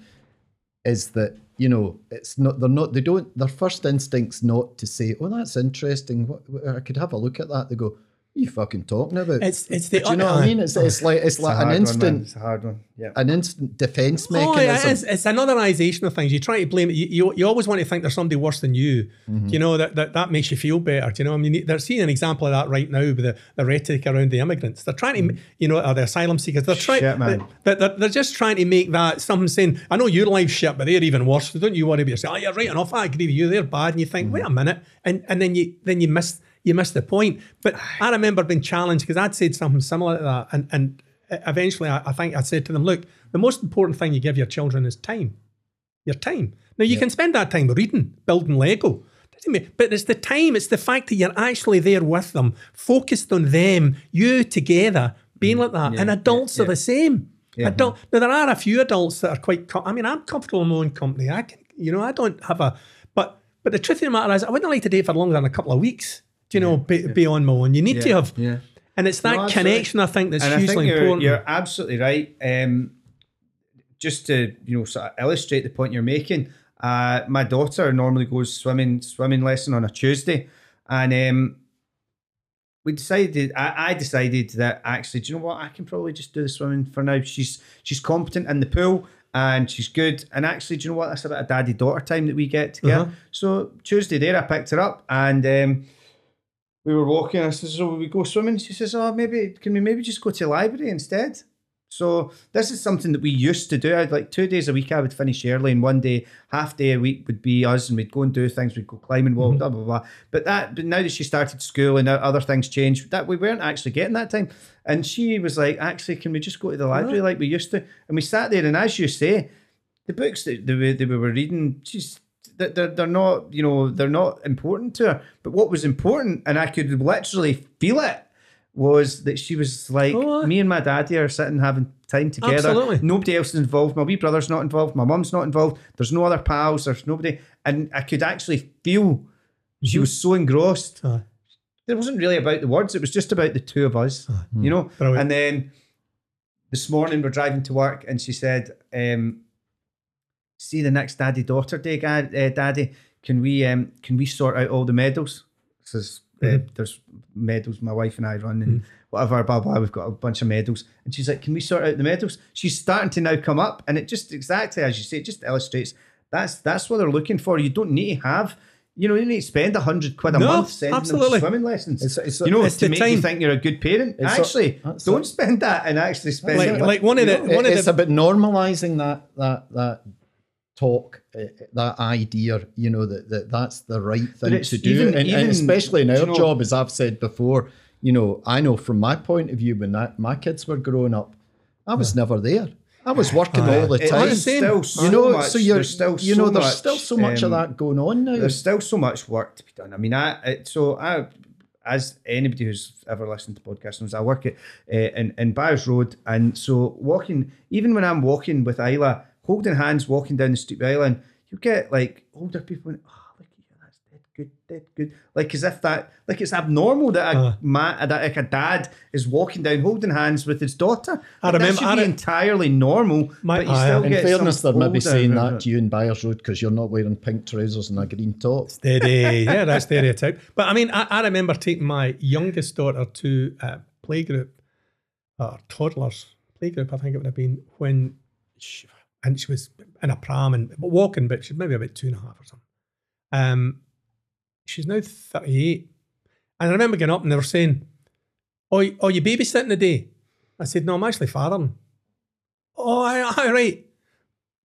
Is that you know it's not they're not they don't their first instinct's not to say oh that's interesting what, I could have a look at that they go you fucking talking about It's it's the do you know what I mean it's it's like it's It's like hard an one, instant It's a hard one. Yeah. an instant defense Oh, yeah, mechanism it's, it's anotherization of things. You try to blame it. You, you, you always want to think there's somebody worse than you. Mm-hmm. You know that, that that makes you feel better. Do you know? I mean, they're seeing an example of that right now with the, the rhetoric around the immigrants. They're trying to, you know, are the asylum seekers. They're trying. Shit, man. They're, they're, they're just trying to make that something saying, "I know your life's shit, but they're even worse. So don't you worry about yourself. Oh, you're right enough. I agree with you. They're bad." And you think, "Wait a minute," and and then you then you miss you missed the point. But I remember being challenged because I'd said something similar to that, and and eventually I, I think I said to them, "Look, the most important thing you give your children is time." your time. Now you can spend that time reading, building Lego. But it's the time, it's the fact that you're actually there with them, focused on them, you together, being mm. like that. and adults are the same. Adult, now there are a few adults that are quite. Com- I mean, I'm comfortable in my own company. I can, you know, I don't have a. But but the truth of the matter is, I wouldn't like to date for longer than a couple of weeks. Do you know, be, be on my own. You need to have, yeah. and it's that No, connection I think that's and I hugely think you're, important. you're absolutely right. Um, just to you know sort of illustrate the point you're making, uh, my daughter normally goes swimming swimming lesson on a Tuesday, and um, we decided I, I decided that actually, do you know what? I can probably just do the swimming for now. She's she's competent in the pool. And she's good. And actually, do you know what? That's a bit of daddy daughter time that we get together. Uh-huh. So Tuesday there, I picked her up and um, we were walking. I said, "So will we go swimming?" She says, "Oh, maybe can we maybe just go to the library instead?" So this is something that we used to do. I'd like two days a week. I would finish early, and one day, half day a week would be us, and we'd go and do things. We'd go climbing, walk, mm-hmm. blah blah blah. But that, but now that she started school and other things changed, that we weren't actually getting that time. And she was like, "Actually, can we just go to the library like we used to?" And we sat there, and as you say, the books that they, were- they were reading, she's they're, they're they're not you know they're not important to her. But what was important, and I could literally feel it, was that she was like, Oh, me and my daddy are sitting having time together. Absolutely. Nobody else is involved. My wee brother's not involved. My mum's not involved. There's no other pals. There's nobody, and I could actually feel she was so engrossed. Aye. It wasn't really about the words. It was just about the two of us, you know. Brilliant. And then this morning we're driving to work, and she said, um, "See the next daddy daughter day, Gad, uh, daddy. Can we um, can we sort out all the medals? Says uh, there's medals my wife and I run and whatever blah blah. We've got a bunch of medals, and she's like, "Can we sort out the medals?" She's starting to now come up, and it just exactly as you say, it just illustrates that's that's what they're looking for. You don't need to have. You know, you need to spend a hundred quid a No, month sending absolutely. to swimming lessons. It's- it's- you know, it's to the make you think you're a good parent. It's actually, that's don't a- spend that and actually spend Like- it. like one of the- you know? one of it's the- about normalizing that that that talk, uh, that idea. You know that, that that's the right thing to do, even- and, and especially in do you our know- job, as I've said before. You know, I know from my point of view when that, my kids were growing up, I was never there. I was working all the It time. is still so you know, much. so you're, still you so know, there's much, still so much um, of that going on now. There's still so much work to be done. I mean, I it, so I, as anybody who's ever listened to podcasts knows, I work at uh, in in Byres Road, and so walking, even when I'm walking with Isla, holding hands, walking down the street with Isla, and you get like older people, going, oh look at you, that's dead good, dead good. Like as if that, like it's abnormal that a Uh. ma- that like a dad is walking down holding hands with his daughter. I Like, remember- that should I be re- entirely normal. My- but you I- still In get fairness, they're maybe saying that to you in Byres Road because you're not wearing pink trousers and a green top. Steady. yeah, that's stereotype. But I mean, I, I remember taking my youngest daughter to a playgroup, or toddlers playgroup, I think it would have been, when she, and she was in a pram and walking, but she's maybe about two and a half or something. Um, she's now 38. And I remember getting up and they were saying, Oh, oh you babysitting today? I said, No, I'm actually fathering. Oh, aye, aye, right.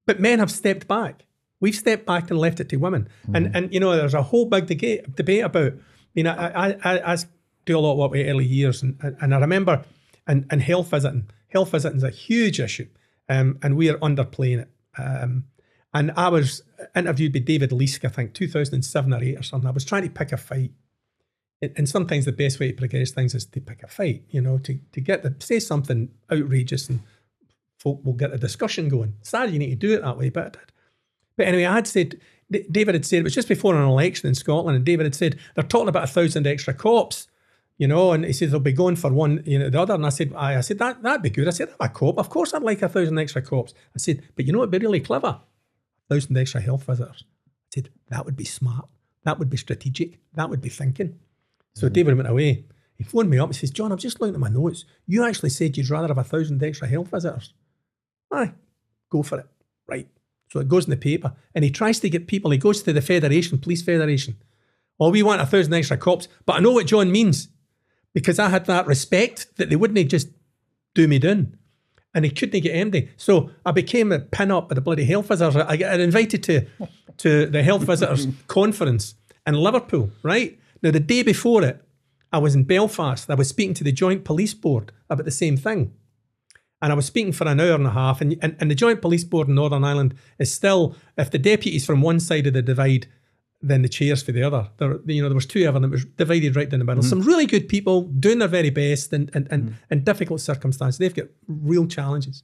But men have stepped back. We've stepped back and left it to women. And and you know, there's a whole big debate debate about. You know, I I, I, do a lot of work with early years, and and, and I remember and and health visiting. Health visiting is a huge issue, um, and we are underplaying it. Um, and I was interviewed by David Leask, I think, 2007 or 8 or something. I was trying to pick a fight. And sometimes the best way to progress things is to pick a fight, you know, to, to get the, say something outrageous and folk will get a discussion going. Sad you need to do it that way, but I did. But anyway, I had said, David had said, it was just before an election in Scotland, and David had said, they're talking about a thousand extra cops, you know, and he said they'll be going for one, you know, the other. And I said, I, I said, that, that'd be good. I said, I'm a cop. Of course I'd like a thousand extra cops. I said, but you know what'd be really clever? A thousand extra health visitors. I said, that would be smart. That would be strategic. That would be thinking. So mm-hmm. David went away. He phoned me up. He says, John, I'm just looking at my notes. You actually said you'd rather have a thousand extra health visitors. Aye, go for it. Right. So it goes in the paper. And he tries to get people, he goes to the Federation, Police Federation. Oh, we want a thousand extra cops. But I know what John means because I had that respect that they wouldn't just do me down. And he couldn't get empty. So I became a pin up at the bloody health visitors. I got invited to, to the health visitors conference in Liverpool, right? Now, the day before it, I was in Belfast. I was speaking to the Joint Police Board about the same thing. And I was speaking for an hour and a half. And, and, and the Joint Police Board in Northern Ireland is still, if the deputies from one side of the divide, then the chairs for the other. There, you know, there was two of them. It was divided right down the middle. Mm-hmm. Some really good people doing their very best and and, and mm-hmm. in difficult circumstances. They've got real challenges.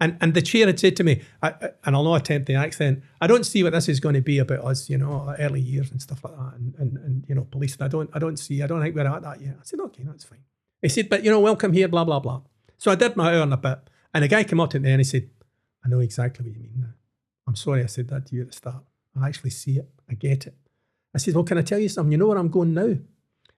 And and the chair had said to me, I, I- and I'll not attempt the accent. I don't see what this is going to be about us, you know, early years and stuff like that, and and, and you know, police. I don't I don't see. I don't think we're at that yet. I said, okay, that's fine. He said, but you know, welcome here, blah blah blah. So I did my hour and a bit, and a guy came up to me and he said, I know exactly what you mean now. I'm sorry I said that to you at the start. I actually see it. I get it. I said, well, can I tell you something? You know where I'm going now?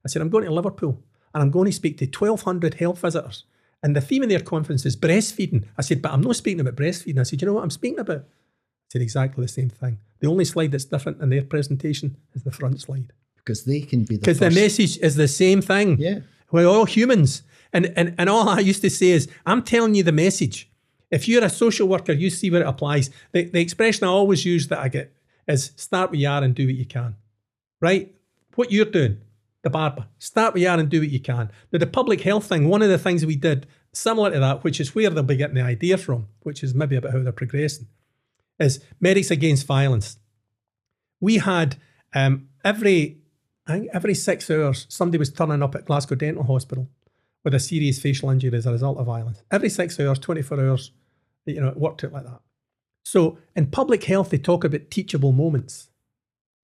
I said, I'm going to Liverpool and I'm going to speak to 1,200 health visitors. And the theme of their conference is breastfeeding. I said, but I'm not speaking about breastfeeding. I said, you know what I'm speaking about? I said, exactly the same thing. The only slide that's different in their presentation is the front slide. Because they can be the Because the message is the same thing. Yeah. We're all humans. And, and, and all I used to say is, I'm telling you the message. If you're a social worker, you see where it applies. The, the expression I always use that I get is start where you are and do what you can. Right? What you're doing, the barber, start where you are and do what you can. Now, the public health thing, one of the things we did similar to that, which is where they'll be getting the idea from, which is maybe about how they're progressing, is Medics Against Violence. We had um, every, every six hours, somebody was turning up at Glasgow Dental Hospital with a serious facial injury as a result of violence. Every six hours, 24 hours, you know, it worked out like that. So in public health, they talk about teachable moments,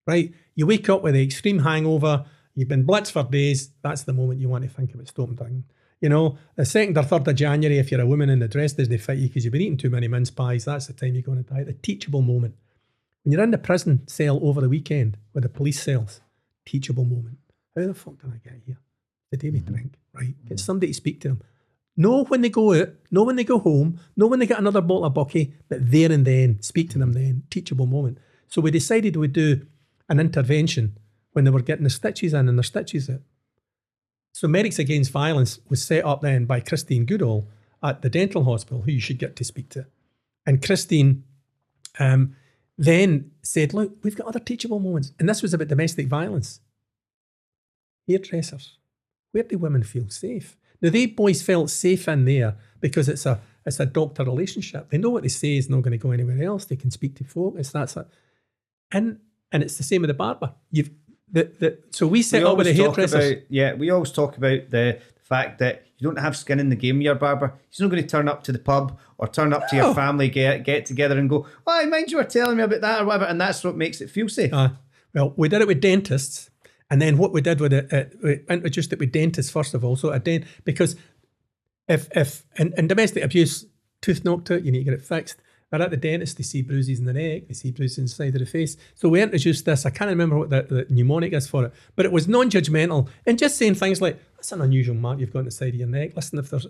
right? You wake up with an extreme hangover, you've been blitzed for days, that's the moment you want to think about stopping drinking. You know, the second or third of January, if you're a woman and the dress doesn't fit you because you've been eating too many mince pies, that's the time you're going to die. The teachable moment. When you're in the prison cell over the weekend with the police cells, teachable moment. How the fuck did I get here? The day we drink, right? Get somebody to speak to them. Know when they go out, know when they go home, know when they get another bottle of bucky, but there and then, speak to them then, teachable moment. So we decided we'd do an intervention when they were getting the stitches in and their stitches out. So Medics Against Violence was set up then by Christine Goodall at the dental hospital, who you should get to speak to. And Christine um, then said, look, we've got other teachable moments. And this was about domestic violence. Hairdressers. Where do women feel safe? Now, they boys felt safe in there because it's a it's a doctor relationship. They know what they say is not going to go anywhere else. They can speak to folk. It's that's it. And and it's the same with the barber. You've the, the so we set we up with the about yeah we always talk about the fact that you don't have skin in the game your barber he's not going to turn up to the pub or turn up to your family get get together and go oh I mind you were telling me about that or whatever and that's what makes it feel safe Uh, Well, we did it with dentists, and then what we did with it, uh, we introduced it with dentists first of all. So a dent because if if in, in domestic abuse, tooth knocked out, you need to get it fixed. They're at the dentist, they see bruises in the neck, they see bruises inside of the face. So we introduced this. I can't remember what the, the mnemonic is for it, but it was non-judgmental and just saying things like, "That's an unusual mark you've got on the side of your neck. Listen, if there's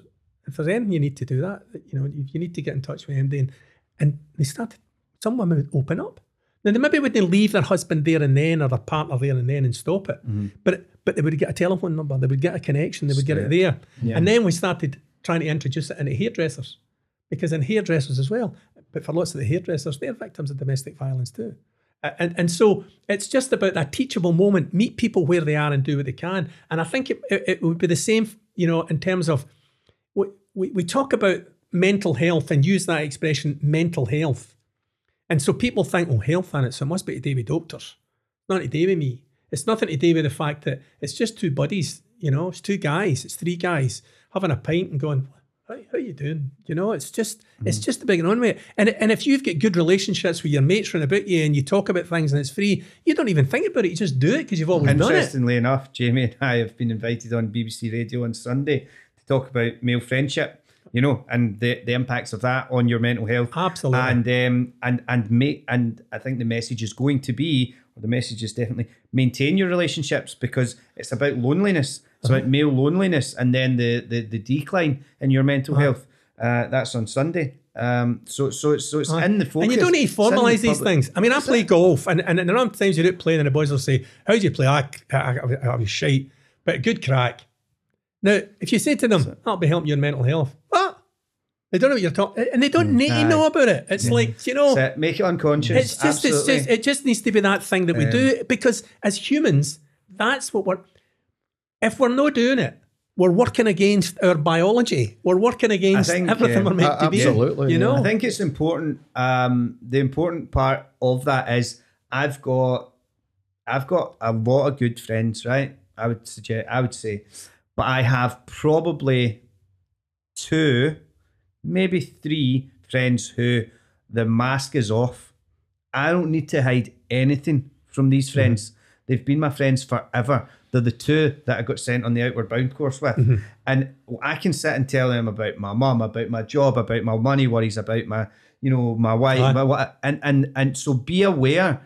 if there's anything you need to do that, you know, you, you need to get in touch with MD." And, and they started. Some women would open up. Now they maybe wouldn't leave their husband there and then or their partner there and then and stop it, mm-hmm. but but they would get a telephone number, they would get a connection, they would get it there, and then we started trying to introduce it into hairdressers because in hairdressers as well, but for lots of the hairdressers, they're victims of domestic violence too. And, and so it's just about that teachable moment. Meet people where they are and do what they can. And I think it, it, it would be the same, you know, in terms of we, we, we talk about mental health and use that expression mental health. And so people think, oh, health on it, must be to do with doctors. Not to do with me. It's nothing to do with the fact that it's just two buddies, you know, it's two guys, it's three guys having a pint and going, how, how you doing? You know, it's just it's mm. just a big on with. And and if you've got good relationships with your mates around about you and you talk about things and it's free, you don't even think about it. You just do it because you've always done it. Interestingly enough, Jamie and I have been invited on BBC Radio on Sunday to talk about male friendship, you know, and the, the impacts of that on your mental health. Absolutely. And um and and mate and I think the message is going to be, or the message is definitely maintain your relationships because it's about loneliness. It's Uh-huh. about male loneliness and then the the, the decline in your mental Uh-huh. health. Uh, that's on Sunday. Um, so so it's so it's in the focus. And you don't need to in the formalise these things. I mean, I play golf, and, and, and there are times you do it playing, and the boys will say, How do you play? I, I, I, I was shite, but a good crack. Now, if you say to them, That'll be helping your mental health? They don't know what you're talking and they don't need to know about it. It's like, you know, So make it unconscious. it's just, it's just, it just needs to be that thing that we do because as humans, that's what we're. If we're not doing it, we're working against our biology. We're working against think, everything uh, we're meant a- to be. absolutely, You yeah. know, I think it's important. Um, the important part of that is I've got, I've got a lot of good friends, right? I would suggest, I would say, but I have probably two, maybe three friends who the mask is off. I don't need to hide anything from these mm-hmm. friends. They've been my friends forever. They're the two that I got sent on the Outward Bound course with. Mm-hmm. And I can sit and tell them about my mum, about my job, about my money worries, about my, you know, my wife, my, what, and, and, and so be aware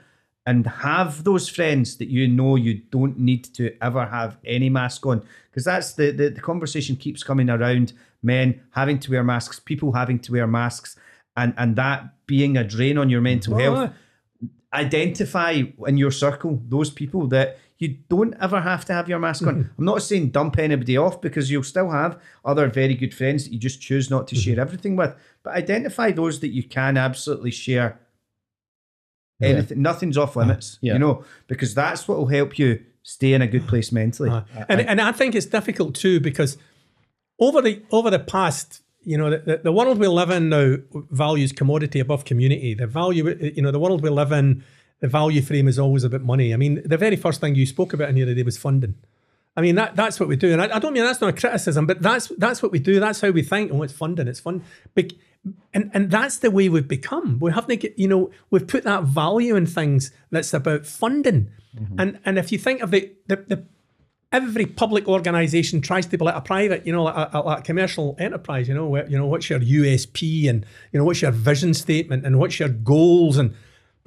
and have those friends that you know you don't need to ever have any mask on. Because that's the, the, the conversation keeps coming around men having to wear masks, people having to wear masks, and, and that being a drain on your mental Oh, health identify in your circle those people that you don't ever have to have your mask on. Mm-hmm. I'm not saying dump anybody off because you'll still have other very good friends that you just choose not to mm-hmm. share everything with. But identify those that you can absolutely share anything. Nothing's off uh-huh. limits, Yeah. you know, because that's what will help you stay in a good place mentally. Uh, and and I think it's difficult too because over the over the past, you know, the, the, world we live in now values commodity above community. The value, you know, the world we live in, the value frame is always about money. I mean, the very first thing you spoke about in here today was funding. I mean, that that's what we do, and I, I don't mean that's not a criticism, but that's that's what we do. That's how we think. Oh, it's funding. It's fun. Bec- and and that's the way we've become. We haven't, get, you know, we've put that value in things that's about funding. Mm-hmm. And and if you think of the the, the every public organisation tries to be like a private, you know, like a, like a commercial enterprise. You know, where, you know what's your USP and you know what's your vision statement and what's your goals and.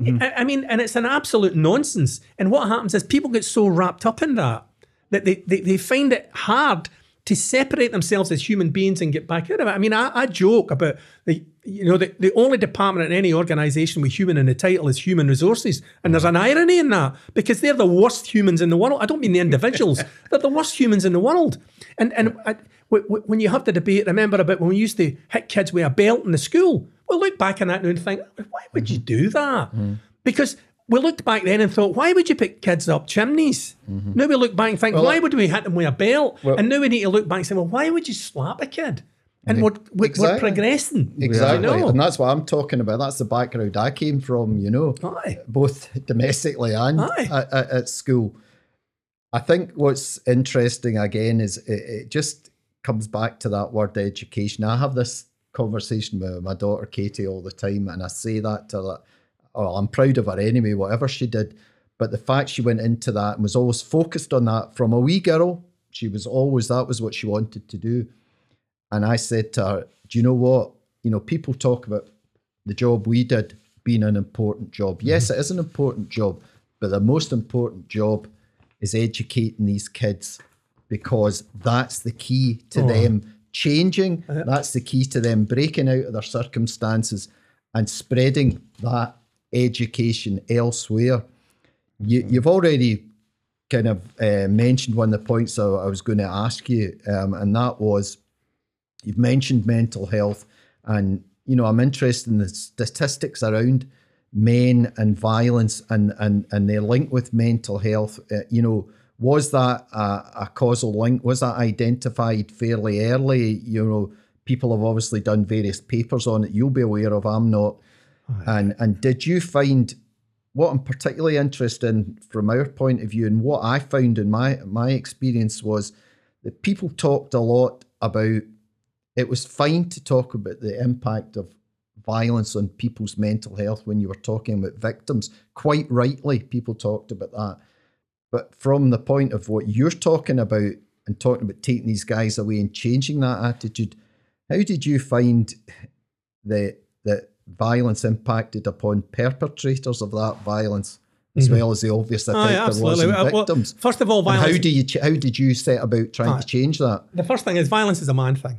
Mm-hmm. I, I mean, and it's an absolute nonsense. And what happens is people get so wrapped up in that that they, they, they find it hard to separate themselves as human beings and get back out of it. I mean, I, I joke about the you know the, the only department in any organisation with human in the title is human resources, and there's an irony in that because they're the worst humans in the world. I don't mean the individuals; they're the worst humans in the world. And and I, w- w- when you have the debate, remember about when we used to hit kids with a belt in the school. Well, look back on that now and think, why would you mm-hmm. do that? Mm-hmm. Because we looked back then and thought, why would you pick kids up chimneys? Mm-hmm. Now we look back and think, why would we hit them with a belt? and now we need to look back and say, well, why would you slap a kid? And we're, we're, we're progressing. Exactly. And that's what I'm talking about. That's the background I came from, you know, Aye. both domestically and at, at, at school. I think what's interesting again is it, it just comes back to that word education. I have this conversation with my daughter Katie all the time, and I say that to her, oh, I'm proud of her anyway, whatever she did. But the fact she went into that and was always focused on that from a wee girl, she was always that was what she wanted to do. And I said to her, Do you know what? You know, people talk about the job we did being an important job. Yes, it is an important job, but the most important job is educating these kids because that's the key to Oh. them changing. That's the key to them breaking out of their circumstances and spreading that education elsewhere. You, you've already kind of uh, mentioned one of the points I, I was going to ask you, um, and that was you've mentioned mental health, and you know I'm interested in the statistics around men and violence and and and their link with mental health. Uh, you know, was that a, a causal link? Was that identified fairly early? You know, people have obviously done various papers on it. You'll be aware of. I'm not. And and did you find what I'm particularly interested in from our point of view, and what I found in my my experience was that people talked a lot about it was fine to talk about the impact of violence on people's mental health when you were talking about victims. Quite rightly, people talked about that. But from the point of what you're talking about and talking about taking these guys away and changing that attitude, how did you find the that violence impacted upon perpetrators of that violence, as well as the obvious effect Aye, there was absolutely. on Uh, well, victims? first of all, And how do you how did you set about trying to change that? the first thing is violence is a man thing.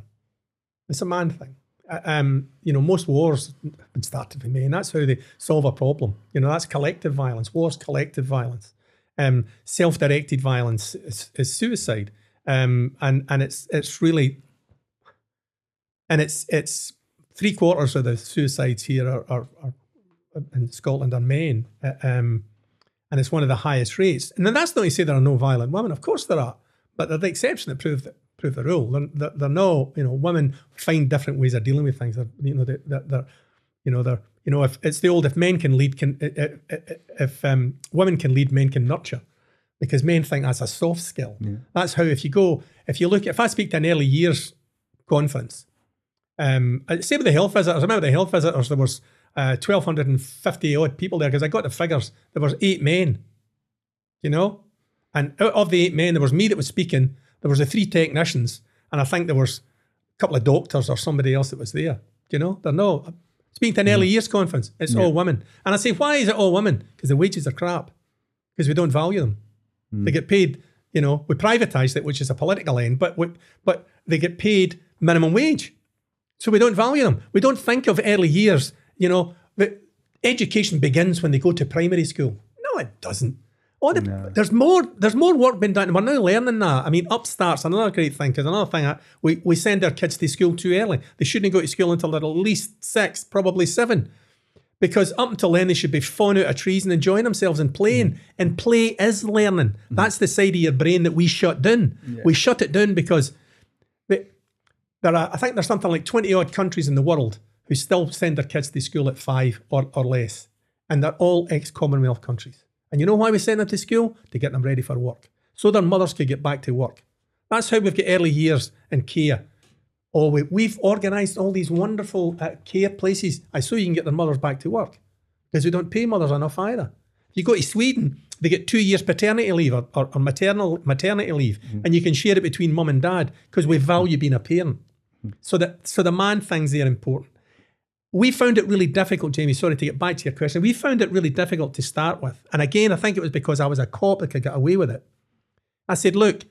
It's a man thing. Uh, Um, you know, most wars have been started by men. That's how they solve a problem. You know, that's collective violence. War's collective violence. Um, self-directed violence is, is suicide. Um, and and it's it's really and it's it's three quarters of the suicides here are, are, are in Scotland are men. Uh, um, and it's one of the highest rates. And then that's not to say there are no violent women. Of course there are, but they're the exception that prove the, prove the rule. They're, they're, they're no, you know, women find different ways of dealing with things. They're, you know, they're, they're, they're you know, they're, you know, if it's the old, if men can lead, can if, um, women can lead, men can nurture, because men think that's a soft skill. That's how if you go, if you look, if I speak to an early years conference, um, uh, same with the health visitors. I remember the health visitors. There was uh, twelve hundred and fifty odd people there because I got the figures. There was eight men, you know, and out of the eight men, there was me that was speaking. There was the three technicians, and I think there was a couple of doctors or somebody else that was there. You know, they're no speaking to an mm-hmm. early years conference. It's all women, and I say, why is it all women? Because the wages are crap. Because we don't value them. Mm. They get paid. You know, we privatised it, which is a political end, but we, but they get paid minimum wage. So we don't value them. We don't think of early years. You know, education begins when they go to primary school. No, it doesn't. All the, There's more. There's more work being done. We're now learning that. I mean, Upstart's another great thing because another thing I, we we send our kids to school too early. They shouldn't go to school until they're at least six, probably seven, because up until then they should be falling out of trees and enjoying themselves and playing. Mm. And play is learning. Mm. That's the side of your brain that we shut down. We shut it down because the- there are, I think there's something like 20 odd countries in the world who still send their kids to school at five or, or less. And they're all ex Commonwealth countries. And you know why we send them to school? To get them ready for work. So their mothers could get back to work. That's how we've got early years and care. Oh, we, we've organised all these wonderful uh, care places. I so you can get their mothers back to work because we don't pay mothers enough either. You go to Sweden, they get two years paternity leave or, or, or maternal maternity leave, mm. and you can share it between mum and dad because we value being a parent. Mm. So that so the man things there are important. We found it really difficult, Jamie. Sorry to get back to your question. We found it really difficult to start with, and again, I think it was because I was a cop that could get away with it. I said, look,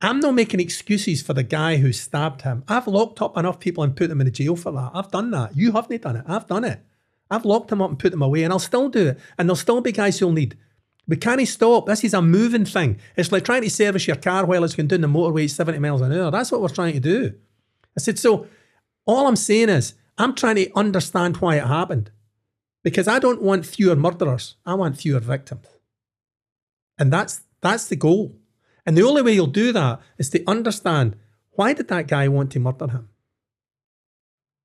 I'm not making excuses for the guy who stabbed him. I've locked up enough people and put them in the jail for that. I've done that. You haven't done it. I've done it. I've locked them up and put them away, and I'll still do it. And there'll still be guys who'll need. We can't stop. This is a moving thing. It's like trying to service your car while it's going down the motorway at 70 miles an hour. That's what we're trying to do. I said, so all I'm saying is, I'm trying to understand why it happened. Because I don't want fewer murderers. I want fewer victims. And that's that's the goal. And the only way you'll do that is to understand why did that guy want to murder him?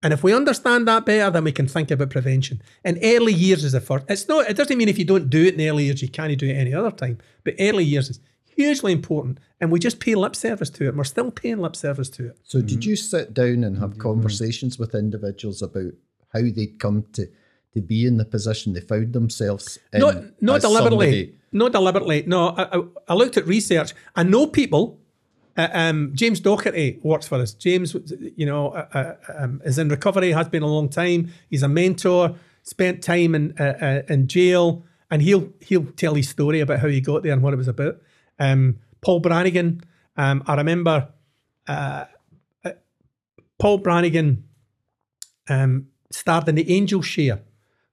And if we understand that better, then we can think about prevention. And early years is the first. It's not. It doesn't mean if you don't do it in early years, you can't do it any other time. But early years is hugely important, and we just pay lip service to it. And we're still paying lip service to it. So did you sit down and have conversations with individuals about how they'd come to to be in the position they found themselves in. not not as deliberately, somebody- not deliberately. No, I, I, I looked at research. I know people. Uh, um, James Doherty works for us. James, you know, uh, uh, um, is in recovery. Has been a long time. He's a mentor. Spent time in uh, uh, in jail, and he'll he'll tell his story about how he got there and what it was about. Um, Paul Brannigan. Um, I remember uh, uh, Paul Brannigan um, starred in the Angels' Share,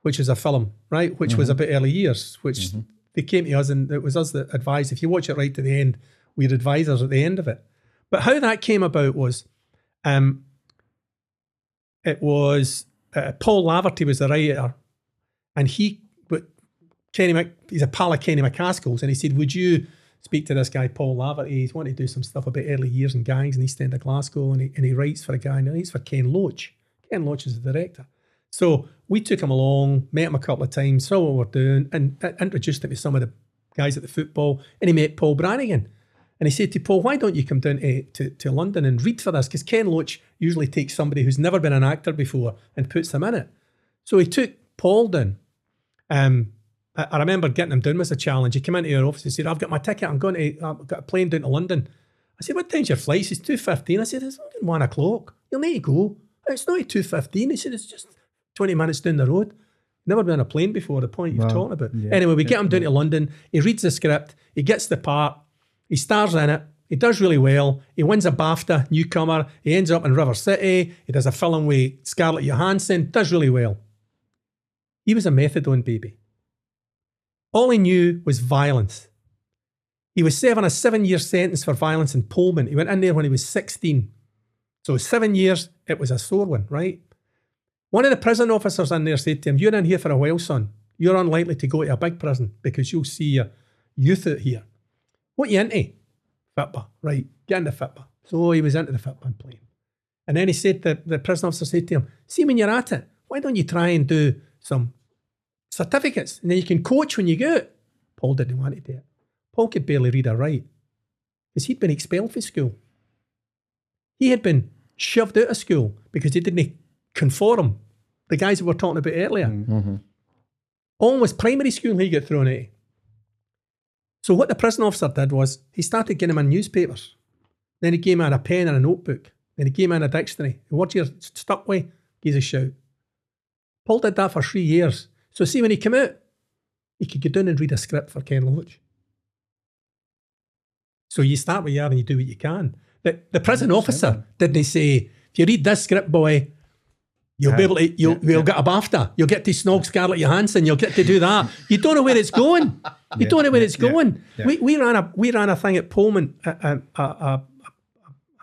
which is a film, right? Which was a bit early years, which they came to us and it was us that advised. If you watch it right to the end, we're advisors at the end of it. But how that came about was, um, it was uh, Paul Laverty was the writer, and he, but Kenny, Mc, he's a pal of Kenny MacAskill's, and he said, "Would you speak to this guy Paul Laverty? He's wanting to do some stuff about early years and gangs in East End of Glasgow, and he, and he writes for a guy, and he writes for Ken Loach. Ken Loach is the director." So we took him along, met him a couple of times, saw what we're doing, and uh, introduced him to some of the guys at the football. And he met Paul Brannigan. And he said to Paul, why don't you come down to, to, to London and read for this? Because Ken Loach usually takes somebody who's never been an actor before and puts them in it. So he took Paul down. Um, I, remember getting him down was a challenge. He came into our office and said, I've got my ticket. I'm going to, I've got a plane down to London. I said, what time's your flight? He says, 2.15. I said, it's one o'clock. You'll need to go. It's not at 2.15. He said, it's just 20 minutes down the road. Never been on a plane before, the point you're Wow. talking about. Yeah. Anyway, we get him down to London. He reads the script. He gets the part. He stars in it. He does really well. He wins a BAFTA, newcomer. He ends up in River City. He does a film with Scarlett Johansson. Does really well. He was a methadone baby. All he knew was violence. He was serving a seven year sentence for violence in Polmont. He went in there when he was 16. So seven years, it was a sore one, right? One of the prison officers in there said to him, You're in here for a while, son. You're unlikely to go to a big prison because you'll see your youth out here. What you into? Fitba, right. Get into Fitba. So he was into the Fitba and playing. And then he said that the prison officer said to him, See when you're at it, why don't you try and do some certificates and then you can coach when you go out? Paul didn't want to do it. Paul could barely read or write because he'd been expelled from school. He had been shoved out of school because he didn't conform. The guys that we were talking about earlier. Mm-hmm. Mm-hmm. Almost primary school he got thrown out. So what the prison officer did was he started giving him in newspapers. Then he gave him a pen and a notebook. Then he gave him a dictionary. What you're stuck with, gives a shout. Paul did that for three years. So see when he came out, he could go down and read a script for Ken Loach. So you start where you are and you do what you can. The, the prison officer didn't say, if you read this script, boy, you'll be able to, you'll, yeah, you'll get a BAFTA. You'll get to snog Scarlett Johansson. You'll get to do that. You don't know where it's going. You don't know where it's going. We, we ran a we ran a thing at Polmont, a, a, a,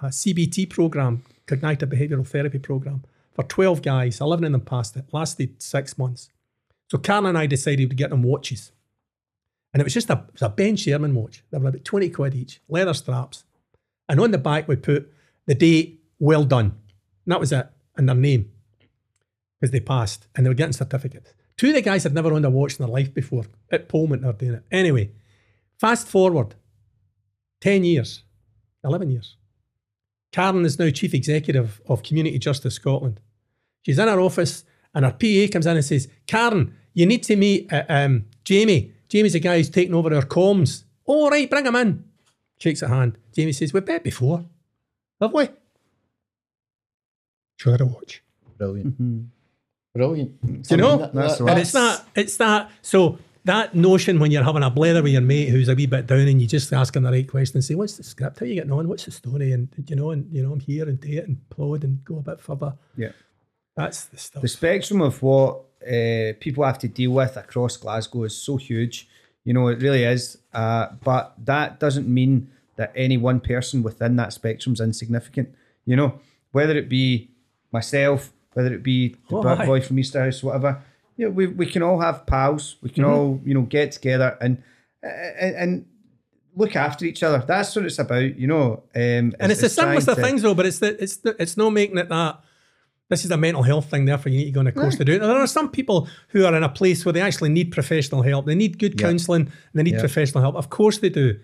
a, CBT program, cognitive behavioural therapy program, for 12 guys. 11 of them passed it. Lasted six months. So Karen and I decided to get them watches. And it was just a, it was a Ben Sherman watch. They were about 20 quid each, leather straps. And on the back, we put the date, well done. And that was it, and their name, because they passed and they were getting certificates. Two of the guys had never owned a watch in their life before. At Polmont, they were doing it. Anyway, fast forward 10 years, 11 years. Karen is now chief executive of Community Justice Scotland. She's in her office and her PA comes in and says, Karen, you need to meet uh, um, Jamie. Jamie's the guy who's taking over our comms. All right, bring him in. Shakes her hand. Jamie says, We've met before. Have we? Show her a watch. Brilliant. Mm-hmm. Brilliant. Do you know? That's And it's that, it's that, so that notion when you're having a blather with your mate who's a wee bit down and you just ask him the right question and say, what's the script? How you getting on? What's the story? And, you know, and, you know, I'm here and do it and plod and go a bit further. Yeah. That's the stuff. the spectrum of what uh, people have to deal with across Glasgow is so huge. You know, it really is. Uh, but that doesn't mean that any one person within that spectrum is insignificant. You know, whether it be myself, whether it be the Oh, boy from Easterhouse, whatever. You know, we, we can all have pals. We can Mm-hmm. all, you know, get together and, and and look after each other. That's what it's about, you know. Um, and it's, the simplest of things, though, but it's the, it's the, it's no making it that this is a mental health thing, therefore you need to go on a course to do it. There are some people who are in a place where they actually need professional help. They need good Yeah. counselling they need Yeah. professional help. Of course they do.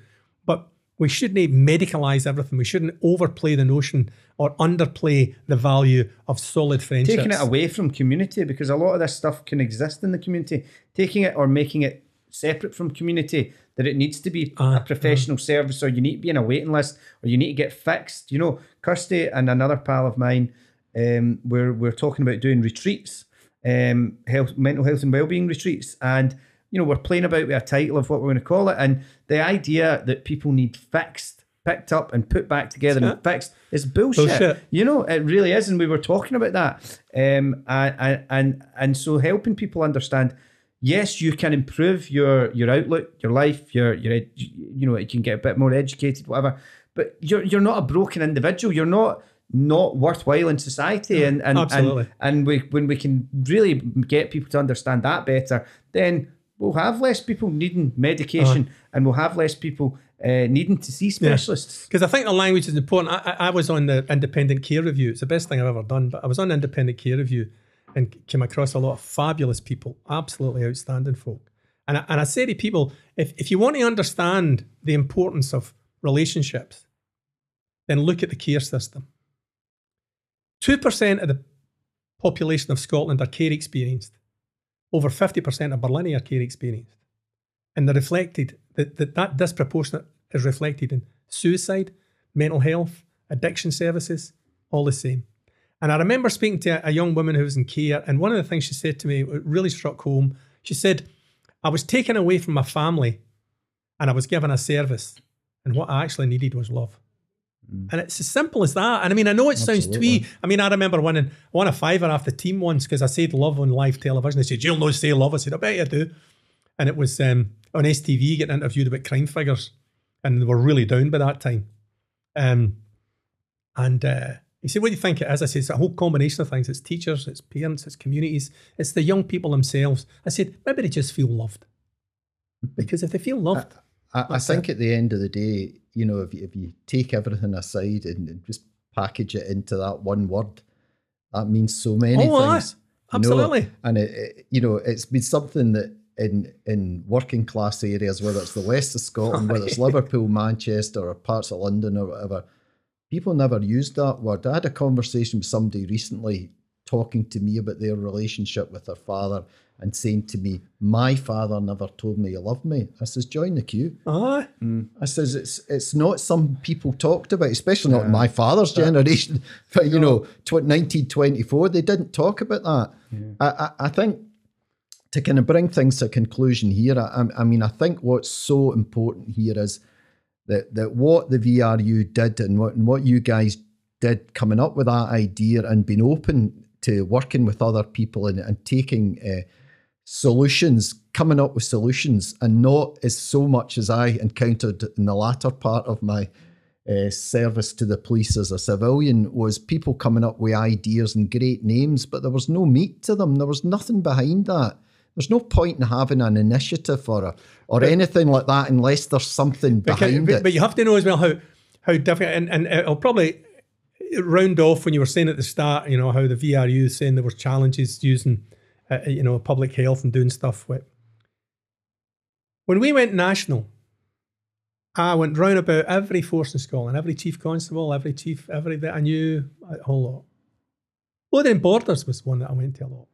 But we shouldn't medicalize everything. We shouldn't overplay the notion or underplay the value of solid friendships. taking it away from community because a lot of this stuff can exist in the community. Taking it or making it separate from community, that it needs to be Ah, a professional service or you need to be in a waiting list or you need to get fixed. You know, Kirsty and another pal of mine, um, we're, we're talking about doing retreats, um, health, mental health and wellbeing retreats. And, you know, we're playing about with a title of what we're going to call it. And the idea that people need fixed, picked up and put back together and fixed is bullshit. Bullshit. You know, it really is, and we were talking about that. Um, and and and, and so helping people understand. Yes, you can improve your your outlook, your life, your your ed- you know, you can get a bit more educated, whatever. But you're you're not a broken individual. You're not not worthwhile in society. And and Absolutely. and, and we when we can really get people to understand that better, then we'll have less people needing medication, and we'll have less people uh, needing to see specialists. Because I think the language is important. I, I I was on the independent care review. It's the best thing I've ever done. But I was on independent care review and came across a lot of fabulous people, absolutely outstanding folk. And I, and I say to people, if, if you want to understand the importance of relationships, then look at the care system. 2% of the population of Scotland are care experienced. Over 50% of Barlinnie are care experienced. And they're reflected, that, that, disproportionate is reflected in suicide, mental health, addiction services, all the same. And I remember speaking to a, young woman who was in care, and one of the things she said to me really struck home. She said, I was taken away from my family and I was given a service, and what I actually needed was love. And it's as simple as that. And I mean, I know it sounds twee. I mean, I remember winning, I won a fiver off the team once because I said love on live television. They said, You'll not say love. I said, I bet you do. And it was um, on STV getting interviewed about crime figures. And they were really down by that time. Um, and uh, he said, What do you think it is? I said, It's a whole combination of things. It's teachers, it's parents, it's communities, it's the young people themselves. I said, Maybe they just feel loved. Because if they feel loved, I, I think at the end of the day, you know, if you, if you take everything aside and, just package it into that one word, that means so many Oh, aye. things. you know. Absolutely. And it, it, you know, it's been something that in in working class areas, whether it's the west of Scotland, whether it's Liverpool, Manchester, or parts of London or whatever, people never used that word. I had a conversation with somebody recently talking to me about their relationship with their father and saying to me, My father never told me he loved me. I says, Join the queue. aye. Hmm. I says it's it's not some people talked about, especially not my father's generation. But you know, tw- 1924, they didn't talk about that. I, I I think to kind of bring things to a conclusion here, I, I mean, I think what's so important here is that that what the VRU did and what and what you guys did coming up with that idea and being open to working with other people and, and taking uh, solutions, coming up with solutions, and not as so much as I encountered in the latter part of my uh, service to the police as a civilian was people coming up with ideas and great names, but there was no meat to them. There was nothing behind that. There's no point in having an initiative or a, or anything like that unless there's something behind but, it. but you have to know as well how how difficult and, and it'll probably round off when you were saying at the start, you know, how the VRU is saying there were challenges using uh, you know public health and doing stuff with. When we went national, I went round about every force in Scotland, every chief constable, every chief, every that I knew a whole lot. Lothian and Borders was one that I went to a lot.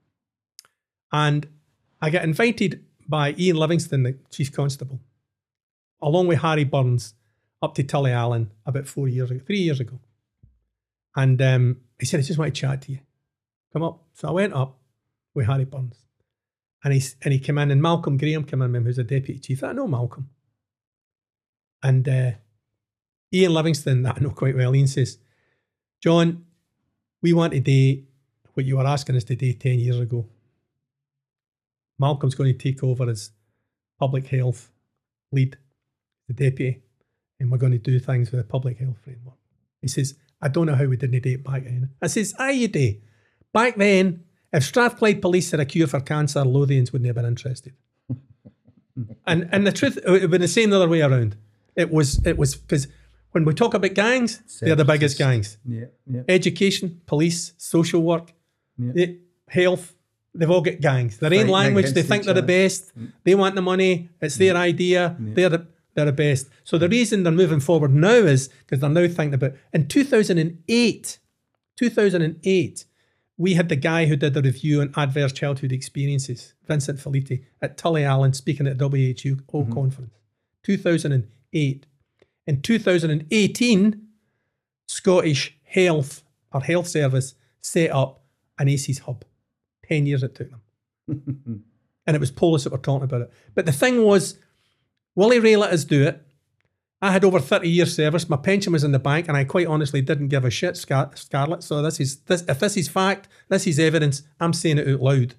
And I got invited by Iain Livingstone, the chief constable, along with Harry Burns, up to Tulliallan about four years ago, three years ago. And um, he said, I just want to chat to you. Come up. So I went up with Harry Burns. And he, and he came in, and Malcolm Graham came in, who's a deputy chief. I know Malcolm. And uh, Iain Livingstone, that I know quite well, Iain says, John, we want to do what you were asking us to do 10 years ago. Malcolm's going to take over as public health lead, the deputy, and we're going to do things with the public health framework. He says, I don't know how we didn't do it back then. I says, aye, you do. Back then, if Strathclyde police had a cure for cancer, Lothians wouldn't have been interested. and and the truth, it would have been the same the other way around. It was it was because when we talk about gangs, they're the biggest gangs. Yeah, yeah. Education, police, social work, Yeah. eh, health, they've all got gangs. Their own language, they think they're the other. best. They want the money. It's their idea. They're the They're the best. So the reason they're moving forward now is because they're now thinking about in 2008, 2008, we had the guy who did the review on adverse childhood experiences, Vincent Felitti, at Tulliallan speaking at WHO mm-hmm. conference. 2008. In 2018, Scottish Health or Health Service set up an ACEs hub. 10 years it took them. and it was Polis that were talking about it. But the thing was, Willie Rae let us do it. I had over 30 years service. My pension was in the bank, and I quite honestly didn't give a shit, Scar- Scarlett. So this is this. If this is fact, this is evidence. I'm saying it out loud.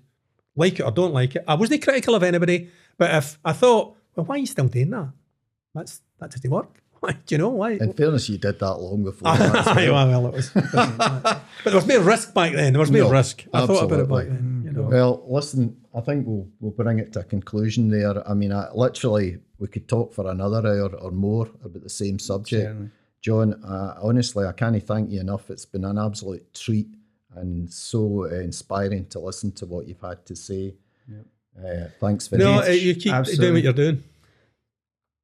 Like it or don't like it. I wasn't critical of anybody, but if I thought, well, why are you still doing that? That's that doesn't work. Why? Do you know why? In fairness, you did that long before. that well. it was. but there was more risk back then. There was more No, risk. I thought about it back then. You. Well, listen, I think we'll we'll bring it to a conclusion there. I mean, I, literally, we could talk for another hour or more about the same subject. Certainly. John, uh, honestly, I can't thank you enough. It's been an absolute treat and so uh, inspiring to listen to what you've had to say. Uh, thanks very No, much. uh, you keep doing what you're doing.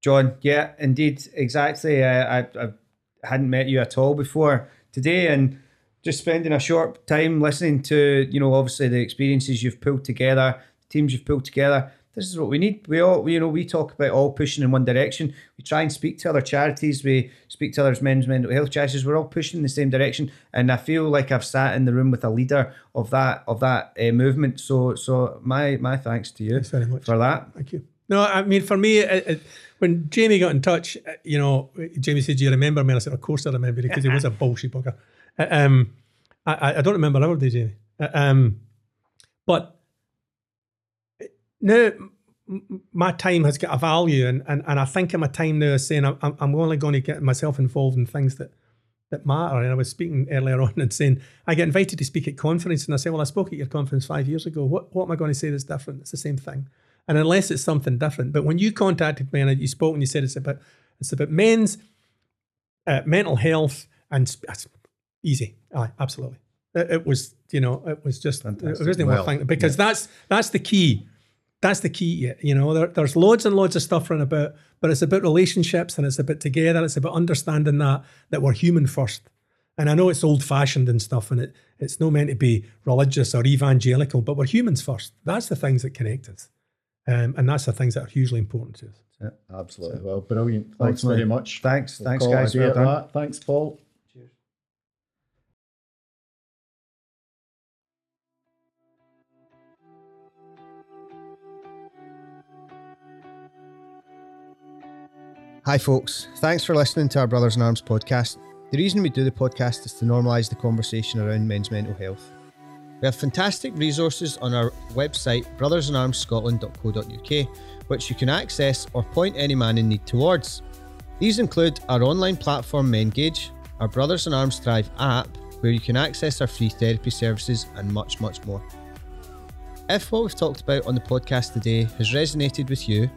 John, yeah, indeed, exactly. Uh, I, I hadn't met you at all before today, and just spending a short time listening to, you know, obviously the experiences you've pulled together, teams you've pulled together. This is what we need. We all, you know, we talk about all pushing in one direction. We try and speak to other charities. We speak to other men's mental health charities. We're all pushing in the same direction, and I feel like I've sat in the room with a leader of that of that uh, movement. So, so my my thanks to you Thanks very much. for that. Thank you. No, I mean, for me, it, it, when Jamie got in touch, uh, you know, Jamie said, "Do you remember me?" And I said, "Of course I remember because he was a bullshit bugger. Uh, Um, I, I- don't remember did Jamie. Uh, Um, but now m- m- my time has got a value, and, and, and I think in my time now saying I'm, I'm- only going to get myself involved in things that that matter. And I was speaking earlier on and saying I get invited to speak at conference, and I say, "Well, I spoke at your conference five years ago. What what am I going to say that's different? It's the same thing." And unless it's something different, but when you contacted me and you spoke and you said it's about it's about men's uh, mental health and it's easy, aye, absolutely. It, it was, you know, it was just it wasn't Well, worth thinking because that's that's the key. That's the key. You know, there, there's loads and loads of stuff running about, but it's about relationships and it's about together. It's about understanding that that we're human first. And I know it's old fashioned and stuff, and it it's not meant to be religious or evangelical, but we're humans first. That's the things that connect us. Um, and that's the things that are hugely important to us. Yeah, Absolutely. Well, brilliant. Thanks very much. thanks- We'll thanks, call it a guys. day Well that. Thanks, Paul. Hi, folks. Thanks for listening to our Brothers in Arms podcast. The reason we do the podcast is to normalise the conversation around men's mental health. We have fantastic resources on our website, brothersinarmscotland.co.uk, which you can access or point any man in need towards. These include our online platform Mengage, our Brothers in Arms Thrive app, where you can access our free therapy services, and much, much more. If what we've talked about on the podcast today has resonated with you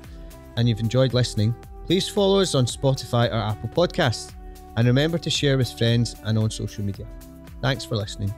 and you've enjoyed listening, please follow us on Spotify or Apple Podcasts. And remember to share with friends and on social media. Thanks for listening.